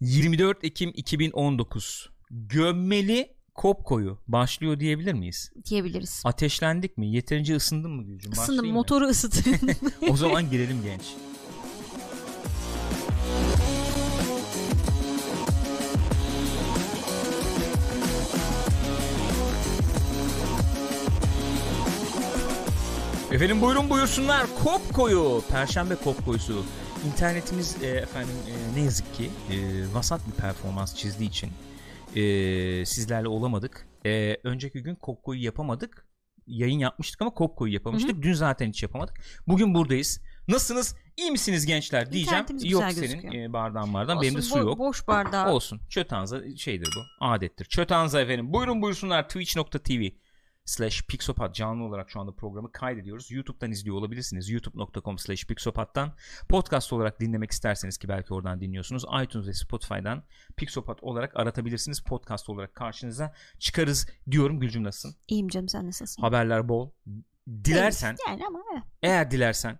24 Ekim 2019 gömmeli Kopko'yu başlıyor diyebilir miyiz? Diyebiliriz. Ateşlendik mi? Yeterince ısındın mı Gülcüm? Isındım motoru ısıtın. O zaman girelim genç. Efendim buyurun buyursunlar Kopko'yu Perşembe Kopko'yusu İnternetimiz e, efendim e, ne yazık ki e, vasat bir performans çizdiği için e, sizlerle olamadık. E, önceki gün Kopko'yu yapamadık. Yayın yapmıştık ama Kopko'yu yapamamıştık. Dün zaten hiç yapamadık. Bugün buradayız. Nasılsınız? İyi misiniz gençler diyeceğim. Yok güzel senin gözüküyor. e, bardağın bardan benim de Olsun, su bo- yok. Boş bardağı. Olsun. Çötanza şeydir bu. Adettir. Çötanza efendim. Buyurun buyursunlar twitch.tv slash pixopat canlı olarak şu anda programı kaydediyoruz. YouTube'dan izliyor olabilirsiniz. youtube.com slash pixopat'tan podcast olarak dinlemek isterseniz ki belki oradan dinliyorsunuz. iTunes ve Spotify'dan pixopat olarak aratabilirsiniz. Podcast olarak karşınıza çıkarız diyorum. Gülcüm nasılsın? İyiyim canım sen nasılsın? Haberler bol. Dilersen Yani ama evet. eğer dilersen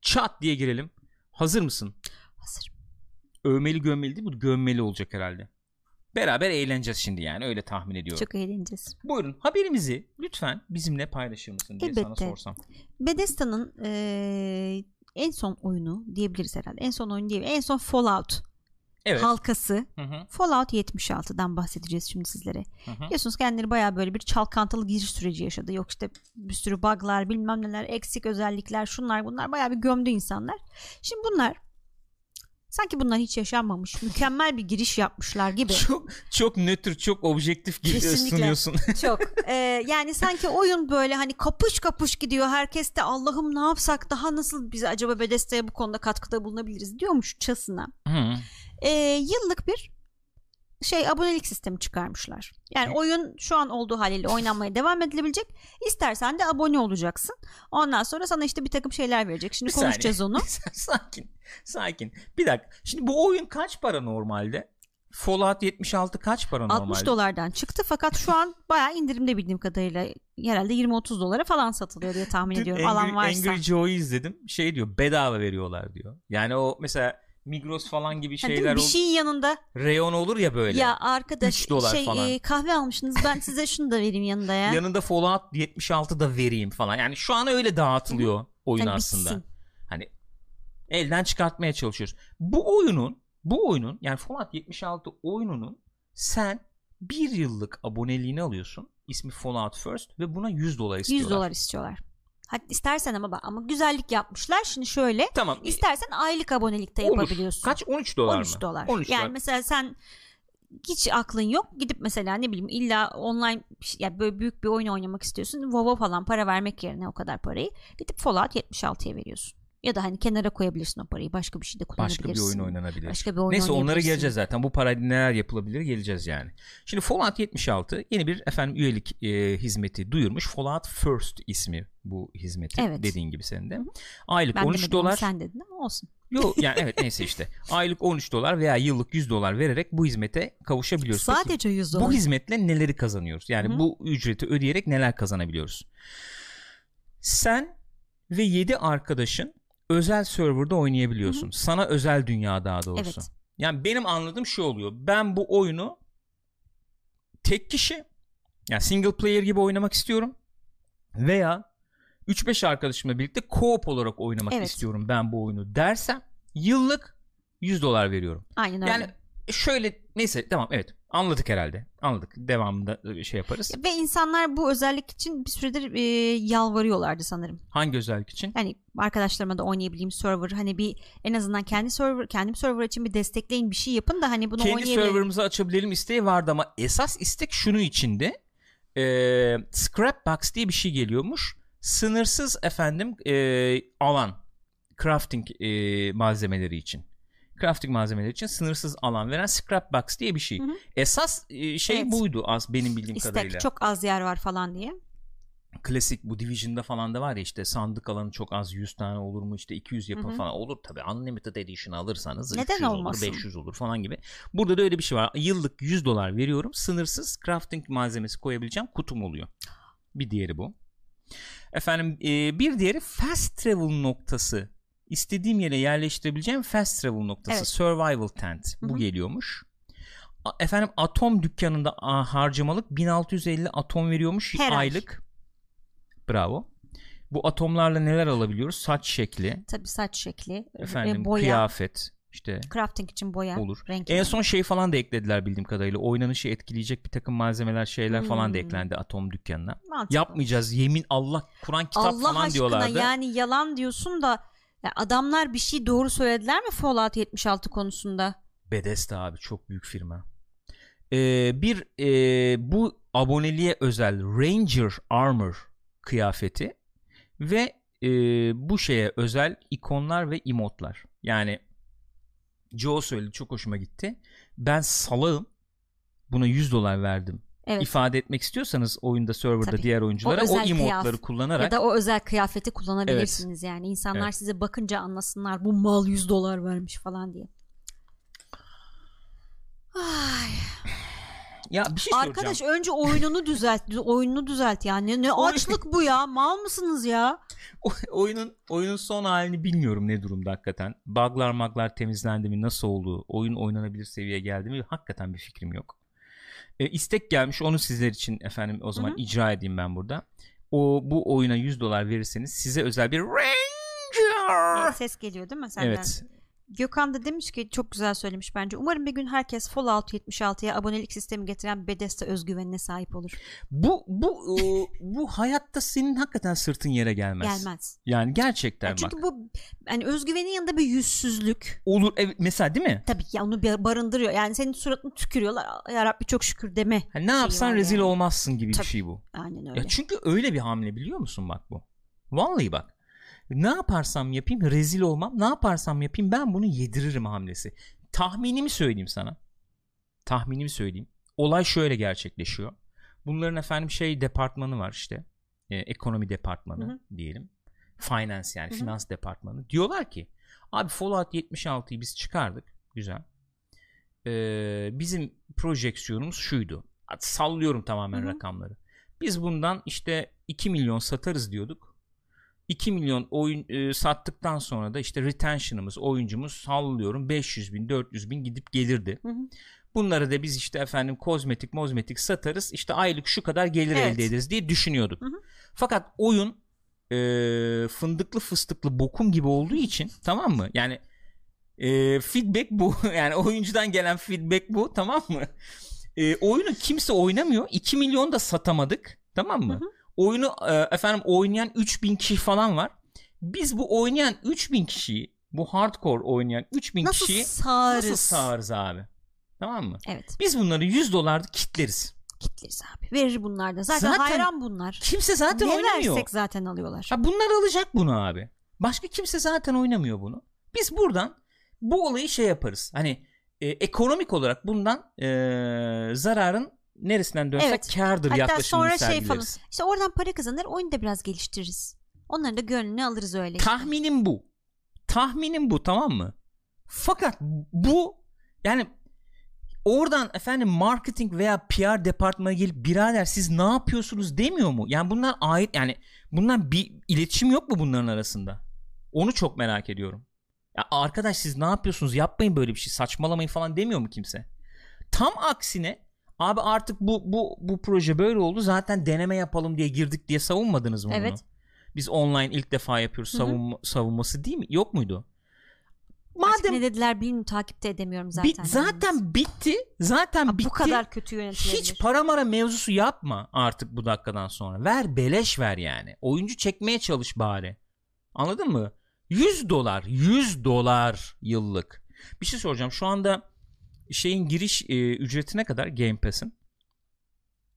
çat diye girelim. Hazır mısın? Hazır. Övmeli gömmeli değil bu gömmeli olacak herhalde. Beraber eğleneceğiz şimdi yani öyle tahmin ediyorum. Çok eğleneceğiz. Buyurun haberimizi lütfen bizimle paylaşır mısın diye sana Elbette. sorsam. Bethesda'nın eee, en son oyunu diyebiliriz herhalde. En son oyun değil. En son Fallout Evet. halkası. Hı hı, Fallout 76'dan bahsedeceğiz şimdi sizlere. hı hı. Biliyorsunuz kendileri bayağı böyle bir çalkantılı giriş süreci yaşadı. Yok işte bir sürü bug'lar bilmem neler eksik özellikler şunlar bunlar bayağı bir gömdü insanlar. Şimdi bunlar sanki bunlar hiç yaşanmamış mükemmel bir giriş yapmışlar gibi. Çok çok nötr, çok objektif gibi Kesinlikle. sunuyorsun. Çok. Ee, yani sanki oyun böyle hani kapış kapış gidiyor. Herkes de Allah'ım ne yapsak daha nasıl bize acaba Bethesda'ya bu konuda katkıda bulunabiliriz diyormuşçasına. Hı. Ee, yıllık bir şey abonelik sistemi çıkarmışlar. Yani oyun şu an olduğu haliyle oynanmaya devam edilebilecek. İstersen de abone olacaksın. Ondan sonra sana işte bir takım şeyler verecek. Şimdi Bir saniye. konuşacağız onu. sakin, sakin. Bir dakika. Şimdi bu oyun kaç para normalde? Fallout 76 kaç para normalde? 60 dolardan çıktı fakat şu an bayağı indirimde bildiğim kadarıyla herhalde 20-30 dolara falan satılıyor diye tahmin Dün ediyorum. Angry, Alan varsa. Angry Joe'yu izledim. Şey diyor bedava veriyorlar diyor. Yani o mesela Migros falan gibi Ha, şeyler bir ol- şeyin yanında reyon olur ya böyle. ya arkadaş şey falan. e, kahve almışsınız ben size şunu da vereyim yanında ya. Yanında Fallout 76 da vereyim falan. Yani şu an öyle dağıtılıyor oyun Hani aslında. bitsin. Hani elden çıkartmaya çalışıyoruz. Bu oyunun bu oyunun yani Fallout 76 oyununun sen bir yıllık aboneliğini alıyorsun. İsmi Fallout First ve buna 100 dolar 100 istiyorlar. dolar istiyorlar. Hatta istersen ama bak ama güzellik yapmışlar. Şimdi şöyle Tamam. istersen aylık abonelikte Olur. yapabiliyorsun. Kaç? 13 dolar 13 mı? dolar. 13 yani dolar. mesela sen hiç aklın yok gidip mesela ne bileyim illa online ya böyle büyük bir oyun oynamak istiyorsun. WoW'a falan para vermek yerine o kadar parayı gidip Fallout 76'ya veriyorsun. Ya da hani kenara koyabilirsin o parayı başka bir şeyde kullanabilirsin. Başka bir oyun oynanabilir. Başka bir oyun Neyse onlara geleceğiz zaten. Bu parayla neler yapılabilir geleceğiz yani. Şimdi Fallout 76 yeni bir efendim üyelik e, hizmeti duyurmuş. Fallout First ismi bu hizmeti Evet. dediğin gibi senin de. Aylık Ben 13 demedim dolar. sen dedin ama olsun. Yo yani evet neyse işte. Aylık 13 dolar veya yıllık 100 dolar vererek bu hizmete kavuşabiliyoruz. Sadece 100 dolar. bu hizmetle neleri kazanıyoruz? Yani Hı. bu ücreti ödeyerek neler kazanabiliyoruz? Sen ve 7 arkadaşın özel serverda oynayabiliyorsun. Sana özel dünya daha doğrusu. Evet. Yani benim anladığım şu oluyor. Ben bu oyunu tek kişi yani single player gibi oynamak istiyorum veya 3-5 arkadaşımla birlikte co-op olarak oynamak Evet. istiyorum ben bu oyunu dersem yıllık 100 dolar veriyorum. Aynen öyle. Yani şöyle neyse tamam evet anladık herhalde. Anladık. Devamında e, şey yaparız. Ve insanlar bu özellik için bir süredir e, yalvarıyorlardı sanırım. Hangi özellik için? Hani arkadaşlarıma da oynayabileyim server hani bir en azından kendi server kendim server için bir destekleyin bir şey yapın da hani bunu Kendi oynayabilelim. serverımızı açabilelim isteği vardı ama esas istek şunu içindi. Ee, Scrapbox diye bir şey geliyormuş. Sınırsız efendim e, alan crafting e, malzemeleri için. Crafting malzemeleri için sınırsız alan veren Scrapbox diye bir şey. Hı hı. Esas e, şey Evet. buydu az benim bildiğim İstek kadarıyla. çok az yer var falan diye. Klasik bu Division'da falan da var ya işte sandık alanı çok az 100 tane olur mu işte 200 yapın Hı hı. falan olur tabi Unlimited Edition alırsanız Neden 300 olur olmasın? 500 olur falan gibi. Burada da öyle bir şey var. Yıllık 100 dolar veriyorum. Sınırsız crafting malzemesi koyabileceğim kutum oluyor. Bir diğeri bu. Efendim e, bir diğeri fast travel noktası istediğim yere yerleştirebileceğim fast travel noktası Evet. survival tent bu Hı hı. geliyormuş. Efendim atom dükkanında harcamalık 1650 atom veriyormuş Her ay. aylık. Bravo. Bu atomlarla neler alabiliyoruz? Saç şekli, Tabii saç şekli, e, efendim boya, kıyafet, işte crafting için boya, olur. renk. En son şey falan da eklediler bildiğim kadarıyla. Oynanışı etkileyecek bir takım malzemeler şeyler falan da Hmm. eklendi atom dükkanına. Mantıklı. Yapmayacağız yemin Allah Kur'an kitap Allah falan aşkına diyorlardı. yani yalan diyorsun da ya adamlar bir şey doğru söylediler mi Fallout 76 konusunda? Bethesda abi çok büyük firma. Ee, bir e, bu aboneliğe özel Ranger Armor kıyafeti ve e, bu şeye özel ikonlar ve emotlar. Yani Joe söyledi çok hoşuma gitti. Ben salağım buna 100 dolar verdim. Evet. İfade etmek istiyorsanız oyunda serverda Tabii. diğer oyunculara O o, kıyaf- kullanarak Ya da o özel kıyafeti kullanabilirsiniz yani. İnsanlar Evet. size bakınca anlasınlar bu mal 100 dolar vermiş falan diye. Ay. ya bir şey soracağım. Arkadaş önce oyununu düzelt. oyununu düzelt yani. Ne Oyun- açlık bu ya? Mal mısınız ya? O- oyunun oyunun son halini bilmiyorum ne durumda hakikaten. Bug'lar maglar temizlendi mi nasıl oldu? Oyun oynanabilir seviyeye geldi mi? Hakikaten bir fikrim yok. E, istek gelmiş onu sizler için efendim o zaman Hı hı. icra edeyim ben burada. O bu oyuna 100 dolar verirseniz size özel bir Ranger. Ses geliyor değil mi senden? Evet. Gökhan da demiş ki çok güzel söylemiş bence. Umarım bir gün herkes Fallout 76'ya abonelik sistemi getiren Bethesda özgüvenine sahip olur. Bu bu e, bu hayatta senin hakikaten sırtın yere gelmez. Gelmez. Yani gerçekten Ya bak. çünkü bu hani özgüvenin yanında bir yüzsüzlük. Olur evet, mesela değil mi? Tabii ya onu barındırıyor. Yani senin suratını tükürüyorlar. Ya Rabbi çok şükür deme. Ha, ne yapsan rezil yani. olmazsın gibi Tabii. bir şey bu. Aynen öyle. Ya çünkü öyle bir hamle biliyor musun bak bu. Vallahi bak. Ne yaparsam yapayım rezil olmam. Ne yaparsam yapayım ben bunu yediririm hamlesi. Tahminimi söyleyeyim sana. Tahminimi söyleyeyim. Olay şöyle gerçekleşiyor. Bunların efendim şey departmanı var işte. E, ekonomi departmanı Hı hı. diyelim. Finance yani Hı hı. finans departmanı. Diyorlar ki abi Fallout 76'yı biz çıkardık. Güzel. Ee, bizim projeksiyonumuz şuydu. Sallıyorum tamamen Hı hı. rakamları. Biz bundan işte 2 milyon satarız diyorduk. 2 milyon oyun e, sattıktan sonra da işte retention'ımız, oyuncumuz sallıyorum 500 bin, 400 bin gidip gelirdi. Hı hı. Bunları da biz işte efendim kozmetik, mozmetik satarız. işte aylık şu kadar gelir Evet. elde ederiz diye düşünüyorduk. Hı hı. Fakat oyun e, fındıklı fıstıklı bokum gibi olduğu için tamam mı? Yani e, feedback bu. Yani oyuncudan gelen feedback bu tamam mı? E, oyunu kimse oynamıyor. 2 milyon da satamadık. Tamam mı? Hı hı. Oyunu e, efendim oynayan 3000 kişi falan var. Biz bu oynayan 3000 kişiyi bu hardcore oynayan 3000 Nasıl kişiyi sağırız? nasıl sağırız abi? Tamam mı? Evet. Biz bunları 100 dolarda kitleriz. Kitleriz abi. Verir bunlar da. Zaten, Zaten hayran bunlar. Kimse zaten ne oynamıyor. versek zaten alıyorlar. Ha bunlar alacak bunu abi. Başka kimse zaten oynamıyor bunu. Biz buradan bu olayı şey yaparız. Hani e, ekonomik olarak bundan e, zararın neresinden dönsek Evet. kârdır Hatta yaklaşımını sonra şey falan. İşte oradan para kazanır oyunu da biraz geliştiririz. Onların da gönlünü alırız öyle. işte. Tahminim bu. Tahminim bu tamam mı? Fakat bu yani oradan efendim marketing veya PR departmanı gelip birader siz ne yapıyorsunuz demiyor mu? Yani bunlar ait yani bundan bir iletişim yok mu bunların arasında? Onu çok merak ediyorum. Ya arkadaş siz ne yapıyorsunuz? Yapmayın böyle bir şey. Saçmalamayın falan demiyor mu kimse? Tam aksine abi artık bu bu bu proje böyle oldu. Zaten deneme yapalım diye girdik diye savunmadınız mı Evet. bunu? Biz online ilk defa yapıyoruz savunma, savunması değil mi? Yok muydu? Madem ne dediler bilmiyorum takipte edemiyorum zaten. bit, zaten bitti. Zaten Ha, bitti. bu kadar kötü yönetilebilir. Hiç para mara mevzusu yapma artık bu dakikadan sonra. Ver beleş ver yani. Oyuncu çekmeye çalış bari. Anladın mı? 100 dolar. 100 dolar yıllık. Bir şey soracağım. Şu anda şeyin giriş e, ücreti ne kadar Game Pass'in?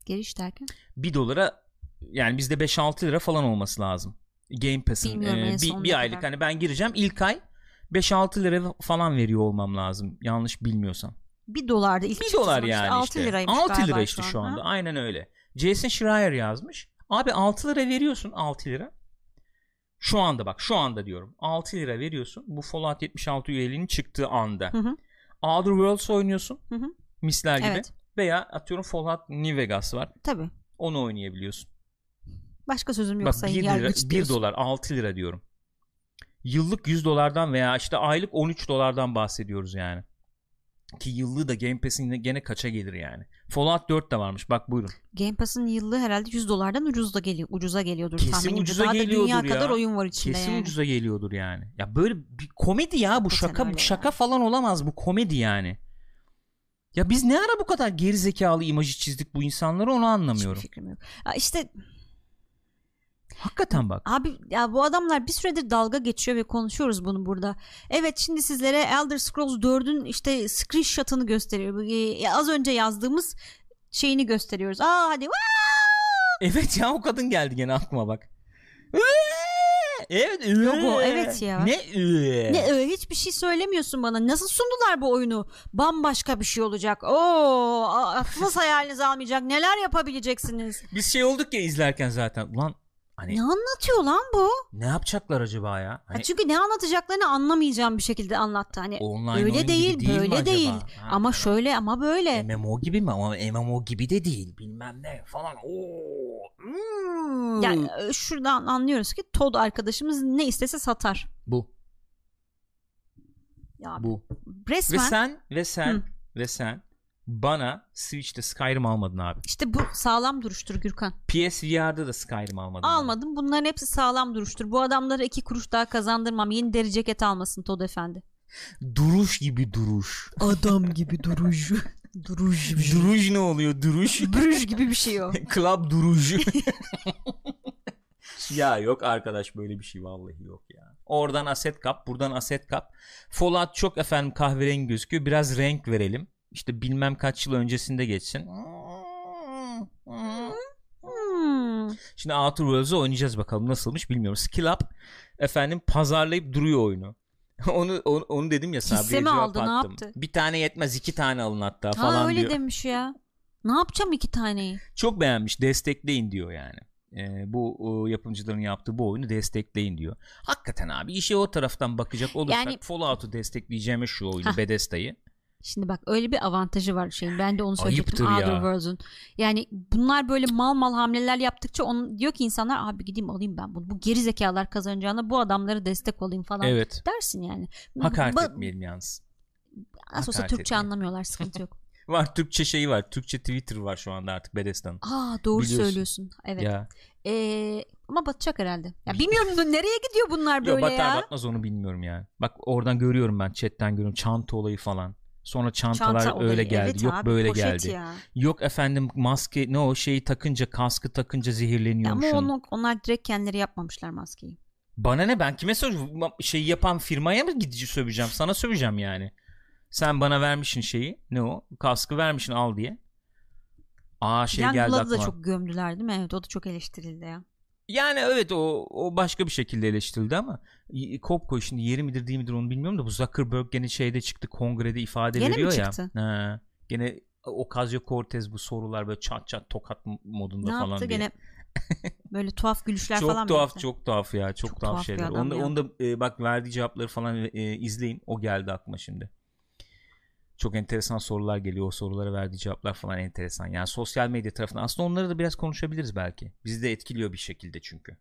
Giriş derken? 1 dolara yani bizde 5-6 lira falan olması lazım. Game Pass'in e, bir, bir aylık kadar. hani ben gireceğim ilk ay 5-6 lira falan veriyor olmam lazım. Yanlış bilmiyorsam. 1 dolardı ilk 1 çıktığı dolar zaman işte yani 6 işte. liraymış 6 galiba lira işte şu an, anda. ha? Aynen öyle. Jason Schreier yazmış. Abi 6 lira veriyorsun 6 lira. Şu anda bak şu anda diyorum. 6 lira veriyorsun. Bu Fallout 76 üyeliğinin çıktığı anda. Hı hı. Outer Worlds oynuyorsun. Hı hı. Misler gibi. Evet. Veya atıyorum Fallout New Vegas var. Tabii. Onu oynayabiliyorsun. Başka sözüm yok Bak sayın 1 lira, yargıç 1 diyorsun. dolar 6 lira diyorum. yıllık 100 dolardan veya işte aylık 13 dolardan bahsediyoruz yani. Ki yıllığı da Game Pass'in gene kaça gelir yani. Fallout 4 de varmış bak buyurun. Game Pass'ın yıllığı herhalde 100 dolardan ucuz da geliyor, ucuza geliyordur Kesin tahminimce. ucuza Daha da geliyordur dünya ya. kadar oyun var içinde Kesin yani. ucuza geliyordur yani. Ya böyle bir komedi ya bu Hakikaten şaka şaka ya. falan olamaz bu komedi yani. Ya biz ne ara bu kadar geri zekalı imajı çizdik bu insanlara onu anlamıyorum. Hiçbir fikrim yok. Ya işte Hakikaten bak. Abi ya bu adamlar bir süredir dalga geçiyor ve konuşuyoruz bunu burada. Evet şimdi sizlere Elder Scrolls 4'ün işte screenshot'ını gösteriyor. Ee, az önce yazdığımız şeyini gösteriyoruz. Aa hadi! Evet ya o kadın geldi gene aklıma bak. Evet. Yok o, evet ya. Ne? Ne hiçbir şey söylemiyorsun bana. Nasıl sundular bu oyunu? Bambaşka bir şey olacak. Oo, aklınız hayaliniz almayacak. Neler yapabileceksiniz? Biz şey olduk ya izlerken zaten. Ulan hani Ne anlatıyor lan bu? ne yapacaklar acaba ya? Ha, Hani çünkü ne anlatacaklarını anlamayacağım bir şekilde anlattı. Hani online oyun öyle gibi değil, değil mi böyle acaba? değil. Ha, ama şöyle ama böyle. MMO gibi mi ama MMO gibi de değil bilmem ne falan. Oo. Hmm. Yani e, şuradan anlıyoruz ki Todd arkadaşımız ne istese satar. bu Ya bu. Ve resmen sen ve sen Hı. ve sen bana Switch'te Skyrim almadın abi. işte bu sağlam duruştur Gürkan. PSVR'da da Skyrim almadın. Almadım. Bunların hepsi sağlam duruştur. Bu adamlara iki kuruş daha kazandırmam. Yeni deri ceket almasın Todd efendi. Duruş gibi duruş. Adam gibi duruş. duruş. Duruş ne oluyor? Duruş. Duruş gibi bir şey o. Club duruş. ya yok arkadaş böyle bir şey vallahi yok ya. Oradan aset kap, buradan aset kap. Fallout çok efendim kahverengi gözüküyor. Biraz renk verelim. İşte bilmem kaç yıl öncesinde geçsin. Hmm. Şimdi Outer Worlds'ı oynayacağız bakalım nasılmış bilmiyorum. Skill Up efendim pazarlayıp duruyor oyunu. onu, onu onu dedim ya Sabri'ye Hisse mi cevap aldı, ne attım. yaptı? Bir tane yetmez iki tane alın hatta falan Ha öyle diyor. demiş ya. Ne yapacağım iki taneyi? Çok beğenmiş destekleyin diyor yani. Ee, bu o, yapımcıların yaptığı bu oyunu destekleyin diyor. Hakikaten abi işe o taraftan bakacak olursak Yani- Fallout'u destekleyeceğime şu oyunu. Bethesda'yı. Şimdi bak öyle bir avantajı var şeyin. Ben de onu söyleyecektim. ya. Outer Worlds'un. Yani bunlar böyle mal mal hamleler yaptıkça onu diyor ki insanlar abi gideyim alayım ben bunu. Bu geri zekalar kazanacağına bu adamlara destek olayım falan Evet. dersin yani. Hakaret Ba- etmeyelim yalnız. Nasıl olsa Türkçe etmeyelim. anlamıyorlar sıkıntı yok. Var Türkçe şeyi var. Türkçe Twitter var şu anda artık Bethesda'nın. Aa doğru Biliyorsun. söylüyorsun. Evet. Ya. Ee, ama batacak herhalde. Ya bilmiyorum nereye gidiyor bunlar Yo, böyle batar ya. batmaz onu bilmiyorum yani. Bak oradan görüyorum ben chatten görüyorum çanta olayı falan. Sonra çantalar Çanta olayı. öyle geldi. Evet Yok abi, böyle geldi. Ya. Yok efendim maske ne o şeyi takınca kaskı takınca Ya zehirleniyormuşsun. ama onu, onlar direkt kendileri yapmamışlar maskeyi. Bana ne ben kime söyleyeceğim? Şey yapan firmaya mı gidici söveceğim? Sana söveceğim yani. Sen bana vermişsin şeyi. Ne o? Kaskı vermişsin al diye. Aa şey geldi Youngblood'u da aklıma. çok gömdüler değil mi? Evet o da çok eleştirildi ya. Yani evet o o başka bir şekilde eleştirildi ama Kopko şimdi yeri midir değil midir onu bilmiyorum da bu Zuckerberg gene şeyde çıktı kongrede ifade Gene mi veriyor ya. çıktı? Ha, gene Ocasio-Cortez bu sorular böyle çat çat tokat modunda Ne falan yaptı diye. gene böyle tuhaf gülüşler çok falan tuhaf yaptı? çok tuhaf ya çok, Çok tuhaf, tuhaf şeyler. Onda ya. onda e, bak verdiği cevapları falan e, izleyin. O geldi aklıma şimdi. Çok enteresan sorular geliyor. O sorulara verdiği cevaplar falan enteresan. Yani sosyal medya tarafından aslında onları da biraz konuşabiliriz belki. Bizi de etkiliyor bir şekilde çünkü.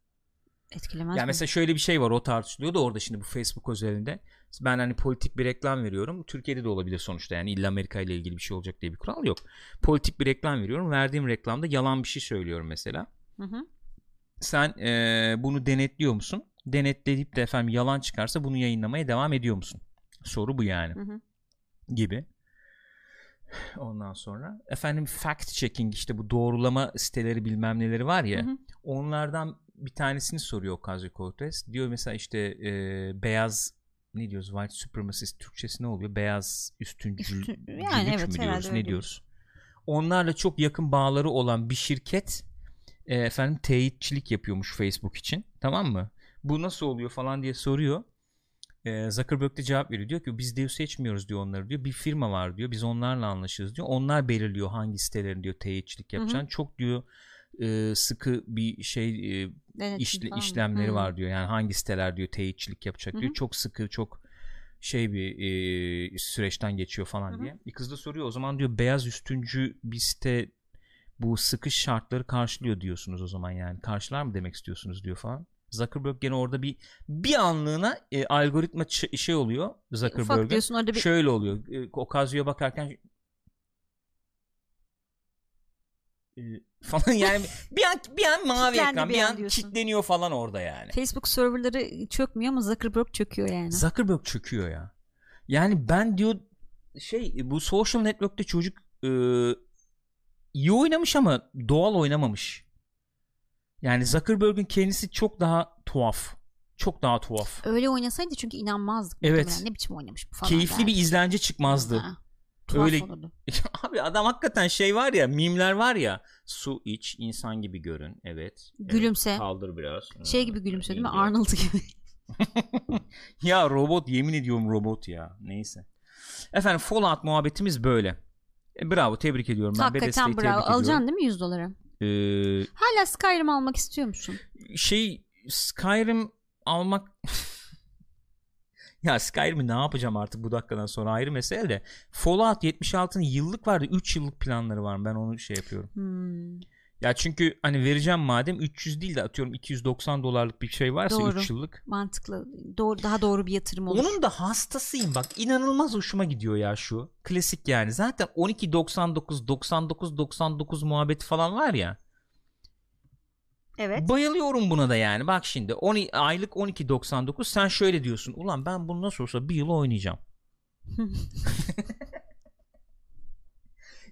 Etkilemez Ya mi? mesela şöyle bir şey var o tartışılıyor da orada şimdi bu Facebook özelinde. Ben hani politik bir reklam veriyorum. Türkiye'de de olabilir sonuçta yani illa Amerika ile ilgili bir şey olacak diye bir kural yok. Politik bir reklam veriyorum. Verdiğim reklamda yalan bir şey söylüyorum mesela. Hı hı. Sen eee, bunu denetliyor musun? Denetleyip de efendim yalan çıkarsa bunu yayınlamaya devam ediyor musun? Soru bu yani Hı hı. Gibi. Ondan sonra efendim fact checking işte bu doğrulama siteleri bilmem neleri var ya. Hı hı. Onlardan bir tanesini soruyor Ocasio-Cortez. Diyor mesela işte e, beyaz ne diyoruz white supremacist Türkçesi ne oluyor? Beyaz üstüncül Üstün- yani evet, mü diyoruz? Ne diyoruz? Onlarla çok yakın bağları olan bir şirket e, efendim teyitçilik yapıyormuş Facebook için. Tamam mı? Bu nasıl oluyor falan diye soruyor. E, Zuckerberg de cevap veriyor. Diyor ki biz diyor seçmiyoruz diyor onları diyor. Bir firma var diyor. Biz onlarla anlaşırız diyor. Onlar belirliyor hangi sitelerin diyor teyitçilik yapacağını. Çok diyor e, sıkı bir şey e, işle- işlemleri Hı. var diyor. Yani hangi siteler diyor teyitçilik yapacak Hı diyor. hı. Çok sıkı çok şey bir e, süreçten geçiyor falan Hı hı. diye. E, kız da soruyor o zaman diyor beyaz üstüncü bir site bu sıkı şartları karşılıyor diyorsunuz o zaman yani. Karşılar mı demek istiyorsunuz diyor falan. Zuckerberg gene orada bir bir anlığına e, algoritma şey oluyor Zuckerberg'e. diyorsun orada bir Şöyle oluyor. E, Okazio'ya bakarken e, falan yani bir an bir an mavi Kilitlendi ekran bir bir an an kilitleniyor falan orada yani. Facebook serverları çökmüyor ama Zuckerberg çöküyor yani. Zuckerberg çöküyor ya. Yani ben diyor şey bu social network'te çocuk e, iyi oynamış ama doğal oynamamış. Yani Zuckerberg'ün kendisi çok daha tuhaf. Çok daha tuhaf. Öyle oynasaydı çünkü inanmazdık. Evet. Ne biçim oynamış bu falan. Keyifli bir derdik. izlence çıkmazdı. Ha, tuhaf Öyle olurdu. abi adam hakikaten şey var ya mimler var ya su iç insan gibi görün evet. Gülümse. Evet, kaldır biraz. Şey gibi gülümsüyor değil mi? Arnold gibi. ya robot yemin ediyorum robot ya. Neyse. Efendim Fallout muhabbetimiz böyle. E, bravo tebrik ediyorum. Ben Hakikaten bravo. Alacaksın değil mi 100 dolara? Ee, Hala Skyrim almak istiyor musun? şey Skyrim almak ya Skyrim'i ne yapacağım artık bu dakikadan sonra ayrı mesele de Fallout 76'nın yıllık vardı 3 yıllık planları var ben onu şey yapıyorum. Hmm. Ya çünkü hani vereceğim madem 300 değil de atıyorum 290 dolarlık bir şey varsa Doğru. 3 yıllık. Mantıklı. Doğru, daha doğru bir yatırım olur. Onun da hastasıyım bak inanılmaz hoşuma gidiyor ya şu. Klasik yani zaten 12.99 99.99 muhabbeti falan var ya. Evet. Bayılıyorum buna da yani. Bak şimdi 10 aylık 12.99 sen şöyle diyorsun. Ulan ben bunu nasıl olsa bir yıl oynayacağım.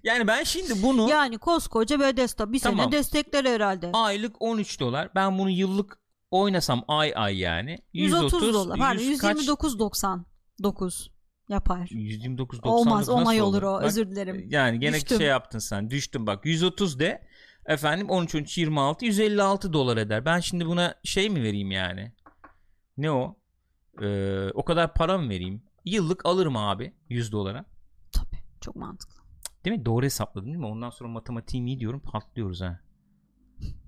yani ben şimdi bunu Yani koskoca Bethesda bir Tamam. sene destekler herhalde. aylık 13 dolar. Ben bunu yıllık oynasam ay ay yani 130 dolar. Pardon 100 kaç? 129.99 yapar. 129.99 Olmaz onay olur o. Bak, Özür dilerim. Yani gene Düştüm. şey yaptın sen. Düştün bak. 130 de efendim 13 13 26 156 dolar eder. Ben şimdi buna şey mi vereyim yani? Ne o? Ee, o kadar para mı vereyim? Yıllık alırım abi 100 dolara. Tabii. Çok mantıklı. Değil mi? Doğru hesapladım değil mi? Ondan sonra matematiğimi iyi diyorum patlıyoruz ha.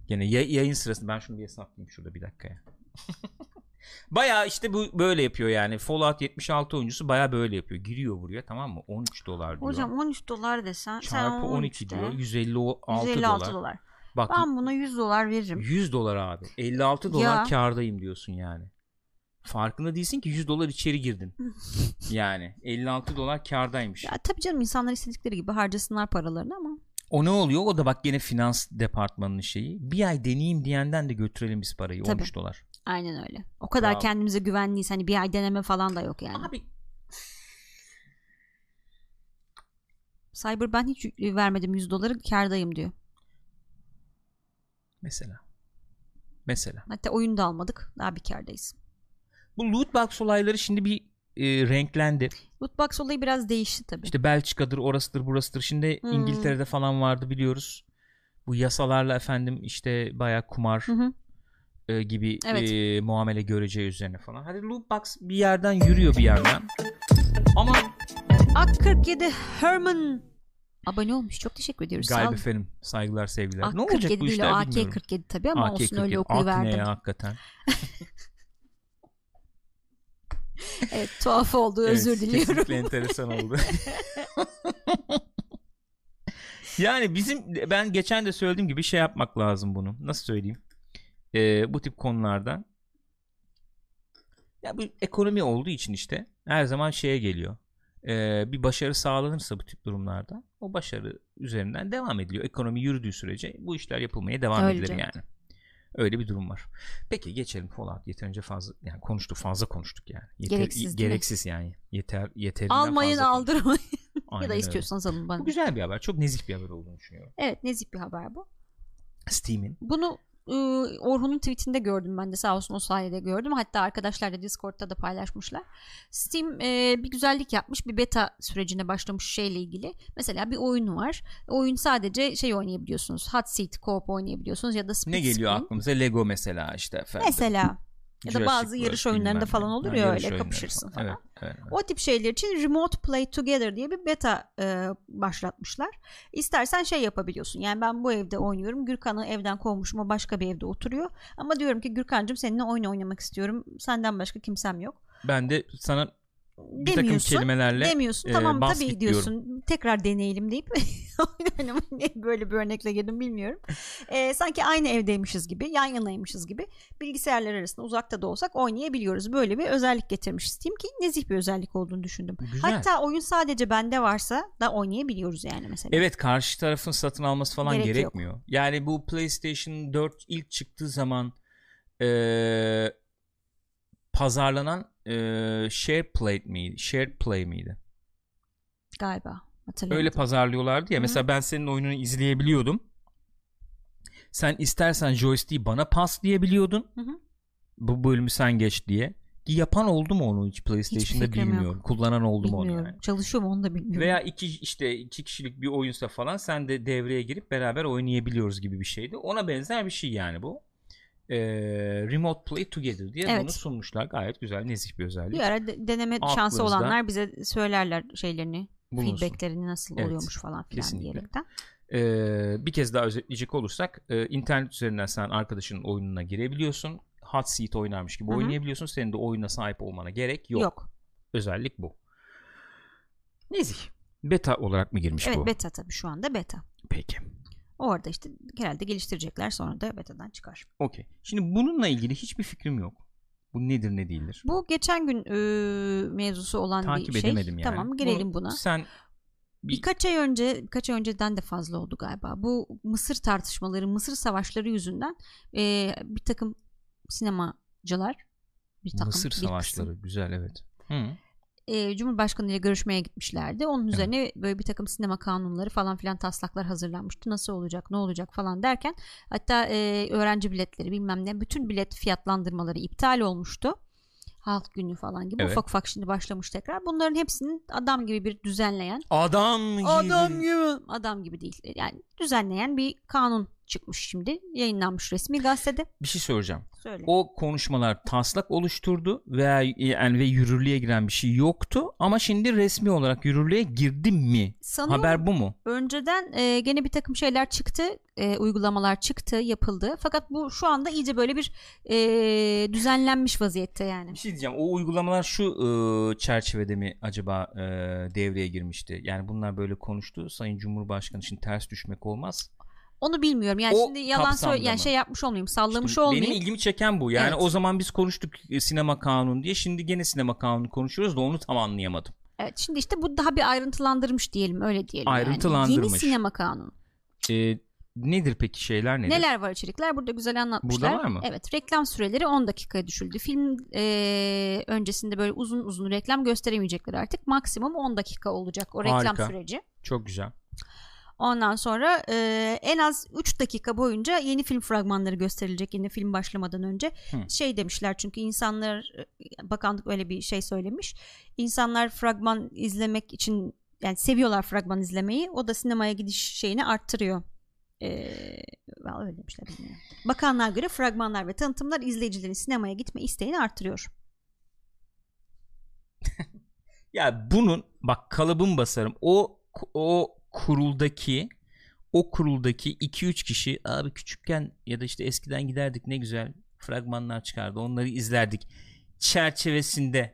Gene ya- yayın sırasında ben şunu bir hesaplayayım şurada bir dakika ya. Baya işte bu böyle yapıyor yani. Fallout 76 oyuncusu baya böyle yapıyor. Giriyor buraya tamam mı? 13 dolar diyor. Hocam 13 dolar desen sen Çarpı 12 13'te diyor. 156, 156 dolar. dolar. Bak Ben buna 100 dolar veririm. 100 dolar abi. 56 dolar Ya. kârdayım diyorsun yani. Farkında değilsin ki 100 dolar içeri girdin. yani 56 dolar kârdaymış. Ya tabii canım insanlar istedikleri gibi harcasınlar paralarını ama O ne oluyor? O da bak gene finans departmanının şeyi. Bir ay deneyeyim diyenden de götürelim biz parayı. Tabii. 13 dolar. aynen öyle. O kadar Bravo. kendimize güvenliyiz. Hani bir ay deneme falan da yok yani. Abi Cyber ben hiç vermedim 100 doları kardayım diyor. mesela. Mesela. Hatta oyunu da almadık. Daha bir kardayız. Bu loot box olayları şimdi bir e, renklendi. Lootbox olayı biraz değişti tabii. İşte Belçika'dır, orasıdır, burasıdır. Şimdi Hmm. İngiltere'de falan vardı biliyoruz. Bu yasalarla efendim işte bayağı kumar Hı hı. e, gibi Evet. e, muamele göreceği üzerine falan. Hadi loot box bir yerden yürüyor bir yerden. Ama Ak 47 Herman abone olmuş. Çok teşekkür ediyoruz. Galiba efendim saygılar sevgiler. Ak ne olacak 47 bu değil işler AK bilmiyorum. 47 tabii ama olsun AK-47. öyle Ak ne okuyuverdim. ya hakikaten. Evet tuhaf oldu özür Evet, diliyorum. Kesinlikle enteresan oldu. yani bizim ben geçen de söylediğim gibi şey yapmak lazım bunu. Nasıl söyleyeyim? Ee, bu tip konularda ya bu ekonomi olduğu için işte her zaman şeye geliyor. Ee, bir başarı sağlanırsa bu tip durumlarda o başarı üzerinden devam ediliyor. Ekonomi yürüdüğü sürece bu işler yapılmaya devam Öyle edilir canım. yani. Öyle bir durum var. Peki geçelim Fallout. Yeterince fazla yani konuştuk fazla konuştuk yani. Yeter, Gereksiz değil mi? gereksiz yani. Yeter yeterinden Almayın fazla aldırmayın. Ya da istiyorsanız alın bana. Bu güzel bir haber. Çok nezih bir haber olduğunu düşünüyorum. Evet nezih bir haber bu. Steam'in Bunu e, Orhun'un tweetinde gördüm ben de sağ olsun o sayede gördüm. Hatta arkadaşlar da Discord'da da paylaşmışlar. Steam e, bir güzellik yapmış. Bir beta sürecine başlamış şeyle ilgili. Mesela bir oyun var. Oyun sadece şey oynayabiliyorsunuz. Hot Seat Co-op oynayabiliyorsunuz ya da Split ne geliyor Screen. aklımıza? Lego mesela işte efendim. Mesela ya da bazı World, yarış oyunlarında falan olur ya yarış öyle kapışırsın falan. Evet, evet, evet. O tip şeyler için Remote Play Together diye bir beta e, başlatmışlar. İstersen şey yapabiliyorsun. Yani ben bu evde oynuyorum. Gürkan'ı evden kovmuşum. O başka bir evde oturuyor. Ama diyorum ki Gürkan'cığım seninle oyun oynamak istiyorum. Senden başka kimsem yok. Ben de sana bir takım Demiyorsun. kelimelerle Demiyorsun. e, tamam tabii git diyorsun. Tekrar deneyelim deyip böyle bir örnekle girdim bilmiyorum. Ee, sanki aynı evdeymişiz gibi, yan yanaymışız gibi bilgisayarlar arasında uzakta da olsak oynayabiliyoruz. Böyle bir özellik getirmiş Steam ki nezih bir özellik olduğunu düşündüm. Güzel. Hatta oyun sadece bende varsa da oynayabiliyoruz yani mesela. Evet karşı tarafın satın alması falan Gerek yok. gerekmiyor. Yani bu PlayStation 4 ilk çıktığı zaman eee, pazarlanan eee share play miydi? Shared play miydi? Galiba. Öyle pazarlıyorlardı ya. Hı hı. Mesela ben senin oyununu izleyebiliyordum. Sen istersen joystick'i bana paslayabiliyordun. Hı hı. Bu bölümü sen geç diye. Yapan oldu mu onu hiç PlayStation'da yok. bilmiyorum. Kullanan oldu mu onu Bilmiyorum. yani. Çalışıyor mu onu da bilmiyorum. Veya iki işte iki kişilik bir oyunsa falan sen de devreye girip beraber oynayabiliyoruz gibi bir şeydi. Ona benzer bir şey yani bu. Ee, Remote Play Together diye Evet. bunu sunmuşlar. Gayet güzel, nezih bir özellik. Bir ara de- deneme şansı Aklınızda olanlar bize söylerler şeylerini, Bulunsun. feedbacklerini nasıl Evet, oluyormuş falan filan kesinlikle. diyerekten. Ee, bir kez daha özetleyecek olursak e, internet üzerinden sen arkadaşının oyununa girebiliyorsun. Hot seat oynarmış gibi Hı hı. oynayabiliyorsun. Senin de oyuna sahip olmana gerek yok. Yok. Özellik bu. Nezih. Beta olarak mı girmiş Evet bu? beta tabii şu anda beta. Peki. Orada işte herhalde geliştirecekler sonra da betadan çıkar. Okey. Şimdi bununla ilgili hiçbir fikrim yok. Bu nedir ne değildir. Bu geçen gün e, mevzusu olan Takip bir şey. edemedim yani. Tamam girelim Bunu buna. Sen bir- Birkaç ay önce, birkaç ay önceden de fazla oldu galiba. Bu Mısır tartışmaları, Mısır savaşları yüzünden e, bir takım sinemacılar, bir takım Mısır bir kısım, savaşları güzel evet. Hı. E, Cumhurbaşkanı ile görüşmeye gitmişlerdi. Onun Evet. üzerine böyle bir takım sinema kanunları falan filan taslaklar hazırlanmıştı. Nasıl olacak, ne olacak falan derken hatta e, öğrenci biletleri bilmem ne bütün bilet fiyatlandırmaları iptal olmuştu. Halk günü falan gibi Evet. ufak ufak şimdi başlamış tekrar. Bunların hepsinin adam gibi bir düzenleyen Adam gibi. adam gibi adam gibi değil. Yani düzenleyen bir kanun çıkmış şimdi. Yayınlanmış resmi gazetede. Bir şey soracağım. Söyle. O konuşmalar taslak oluşturdu veya yani ve yürürlüğe giren bir şey yoktu ama şimdi resmi olarak yürürlüğe girdi mi? Sanıyorum Haber bu mu? önceden e, gene bir takım şeyler çıktı. e, uygulamalar çıktı, yapıldı. Fakat bu şu anda iyice böyle bir e, düzenlenmiş vaziyette yani. Bir şey diyeceğim. O uygulamalar şu e, çerçevede mi acaba e, devreye girmişti? Yani bunlar böyle konuştu. Sayın Cumhurbaşkanı için ters düşmek olmaz. Onu bilmiyorum. Yani O şimdi yalan söyle yani mı? şey yapmış olmayayım, sallamış İşte olmayayım. Benim ilgimi çeken bu. Yani Evet. o zaman biz konuştuk e, sinema kanunu diye. Şimdi gene sinema kanunu konuşuyoruz da onu tam anlayamadım. Evet, şimdi işte bu daha bir ayrıntılandırmış diyelim, öyle diyelim. yani. Ayrıntılandırmış. Yeni sinema kanunu. E, nedir peki şeyler nedir? Neler var içerikler? Burada güzel anlatmışlar. Burada var mı? Evet reklam süreleri 10 dakikaya düşüldü. Film e, öncesinde böyle uzun uzun reklam gösteremeyecekler artık. Maksimum 10 dakika olacak o reklam Harika. süreci. Çok güzel. Ondan sonra e, en az 3 dakika boyunca yeni film fragmanları gösterilecek yeni film başlamadan önce. Hı. Şey demişler çünkü insanlar bakanlık öyle bir şey söylemiş. İnsanlar fragman izlemek için yani seviyorlar fragman izlemeyi. O da sinemaya gidiş şeyini arttırıyor. Ee, vallahi öyle demişler bilmiyorum. Bakanlığa göre fragmanlar ve tanıtımlar izleyicilerin sinemaya gitme isteğini arttırıyor. Ya bunun bak kalıbım basarım. O o kuruldaki o kuruldaki 2-3 kişi abi küçükken ya da işte eskiden giderdik ne güzel fragmanlar çıkardı. Onları izlerdik. Çerçevesinde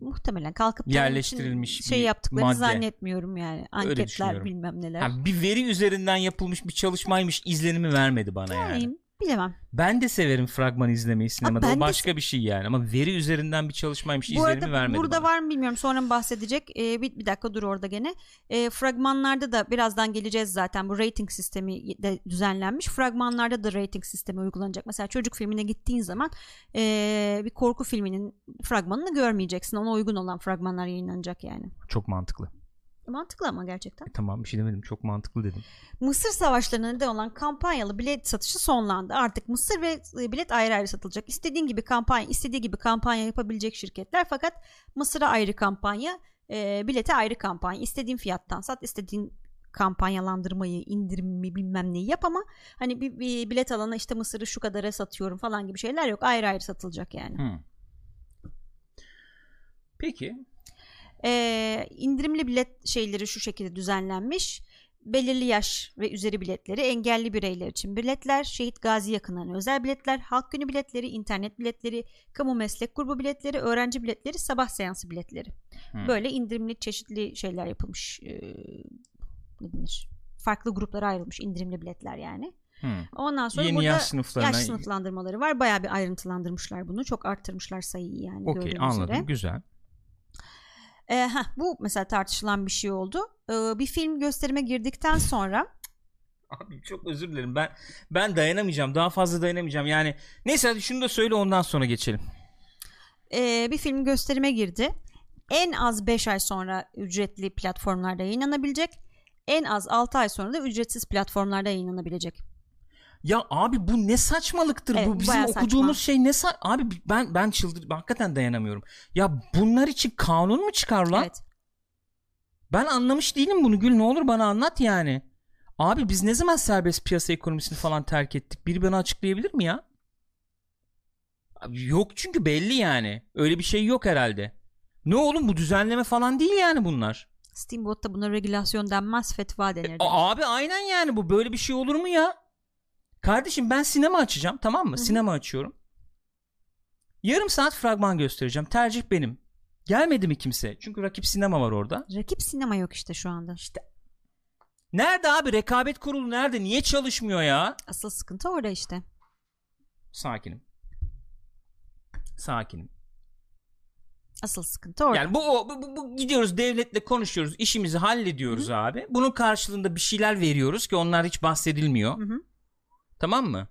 Muhtemelen kalkıp Yerleştirilmiş şey yaptıklarını madde. zannetmiyorum yani. Anketler bilmem neler. ha, bir veri üzerinden yapılmış bir çalışmaymış izlenimi vermedi bana yani. Yani bilemem. Ben de severim fragman izlemeyi sinemada. ben O de başka bir şey yani ama veri üzerinden bir çalışmaymış Bu izlenimi arada vermedi burada bana. var mı bilmiyorum sonra mı bahsedecek. Ee, bir, bir dakika dur orada gene. Ee, fragmanlarda da birazdan geleceğiz zaten. Bu rating sistemi de düzenlenmiş. Fragmanlarda da rating sistemi uygulanacak. Mesela çocuk filmine gittiğin zaman ee, bir korku filminin fragmanını görmeyeceksin. Ona uygun olan fragmanlar yayınlanacak yani. Çok mantıklı. Mantıklı ama gerçekten. E, tamam bir şey demedim. Çok mantıklı dedim. Mısır savaşlarına neden olan kampanyalı bilet satışı sonlandı. Artık mısır ve e, bilet ayrı ayrı satılacak. İstediğin gibi kampanya, istediği gibi kampanya yapabilecek şirketler fakat Mısır'a ayrı kampanya, e, bilete ayrı kampanya. İstediğin fiyattan sat, istediğin kampanyalandırmayı, indirimi bilmem neyi yap ama hani bir, bir bilet alana işte Mısır'ı şu kadara satıyorum falan gibi şeyler yok. Ayrı ayrı satılacak yani. Hı. Peki. Ee, indirimli bilet şeyleri şu şekilde düzenlenmiş. Belirli yaş ve üzeri biletleri, engelli bireyler için biletler, şehit gazi yakınlarına özel biletler, halk günü biletleri, internet biletleri, kamu meslek grubu biletleri, öğrenci biletleri, sabah seansı biletleri. Hı. Böyle indirimli çeşitli şeyler yapılmış. Ee, ne denir? Farklı gruplara ayrılmış indirimli biletler yani. Hmm. Ondan sonra Yeni burada yaş sınıflarına yaş sınıflandırmaları var. Bayağı bir ayrıntılandırmışlar bunu. Çok arttırmışlar sayıyı yani Okey anladım üzere. güzel. Ee, heh, bu mesela tartışılan bir şey oldu. Ee, bir film gösterime girdikten sonra Abi çok özür dilerim ben ben dayanamayacağım daha fazla dayanamayacağım yani neyse hadi şunu da söyle ondan sonra geçelim. e, bir film gösterime girdi. En az 5 ay sonra ücretli platformlarda yayınlanabilecek. En az 6 ay sonra da ücretsiz platformlarda yayınlanabilecek. Ya abi bu ne saçmalıktır Evet, bu bizim okuduğumuz saçma. şey ne sa- abi ben ben çıldır hakikaten dayanamıyorum. Ya bunlar için kanun mu çıkar lan? Evet. Ben anlamış değilim bunu Gül ne olur bana anlat yani. Abi biz ne zaman serbest piyasa ekonomisini falan terk ettik? Biri bana açıklayabilir mi ya? Abi yok çünkü belli yani. Öyle bir şey yok herhalde. Ne oğlum bu düzenleme falan değil yani bunlar. Steamboat'ta buna regülasyon denmez fetva denir. A- abi aynen yani bu böyle bir şey olur mu ya? Kardeşim ben sinema açacağım tamam mı? Hı hı. Sinema açıyorum. Yarım saat fragman göstereceğim. Tercih benim. Gelmedi mi kimse? Çünkü rakip sinema var orada. Rakip sinema yok işte şu anda. İşte Nerede abi rekabet kurulu nerede? Niye çalışmıyor ya? Asıl sıkıntı orada işte. Sakinim. Sakinim. Asıl sıkıntı orada. Yani bu, o- bu, bu- bu- gidiyoruz devletle konuşuyoruz, işimizi hallediyoruz abi. Bunun karşılığında bir şeyler veriyoruz ki onlar hiç bahsedilmiyor. Hı hı. Tamam mı?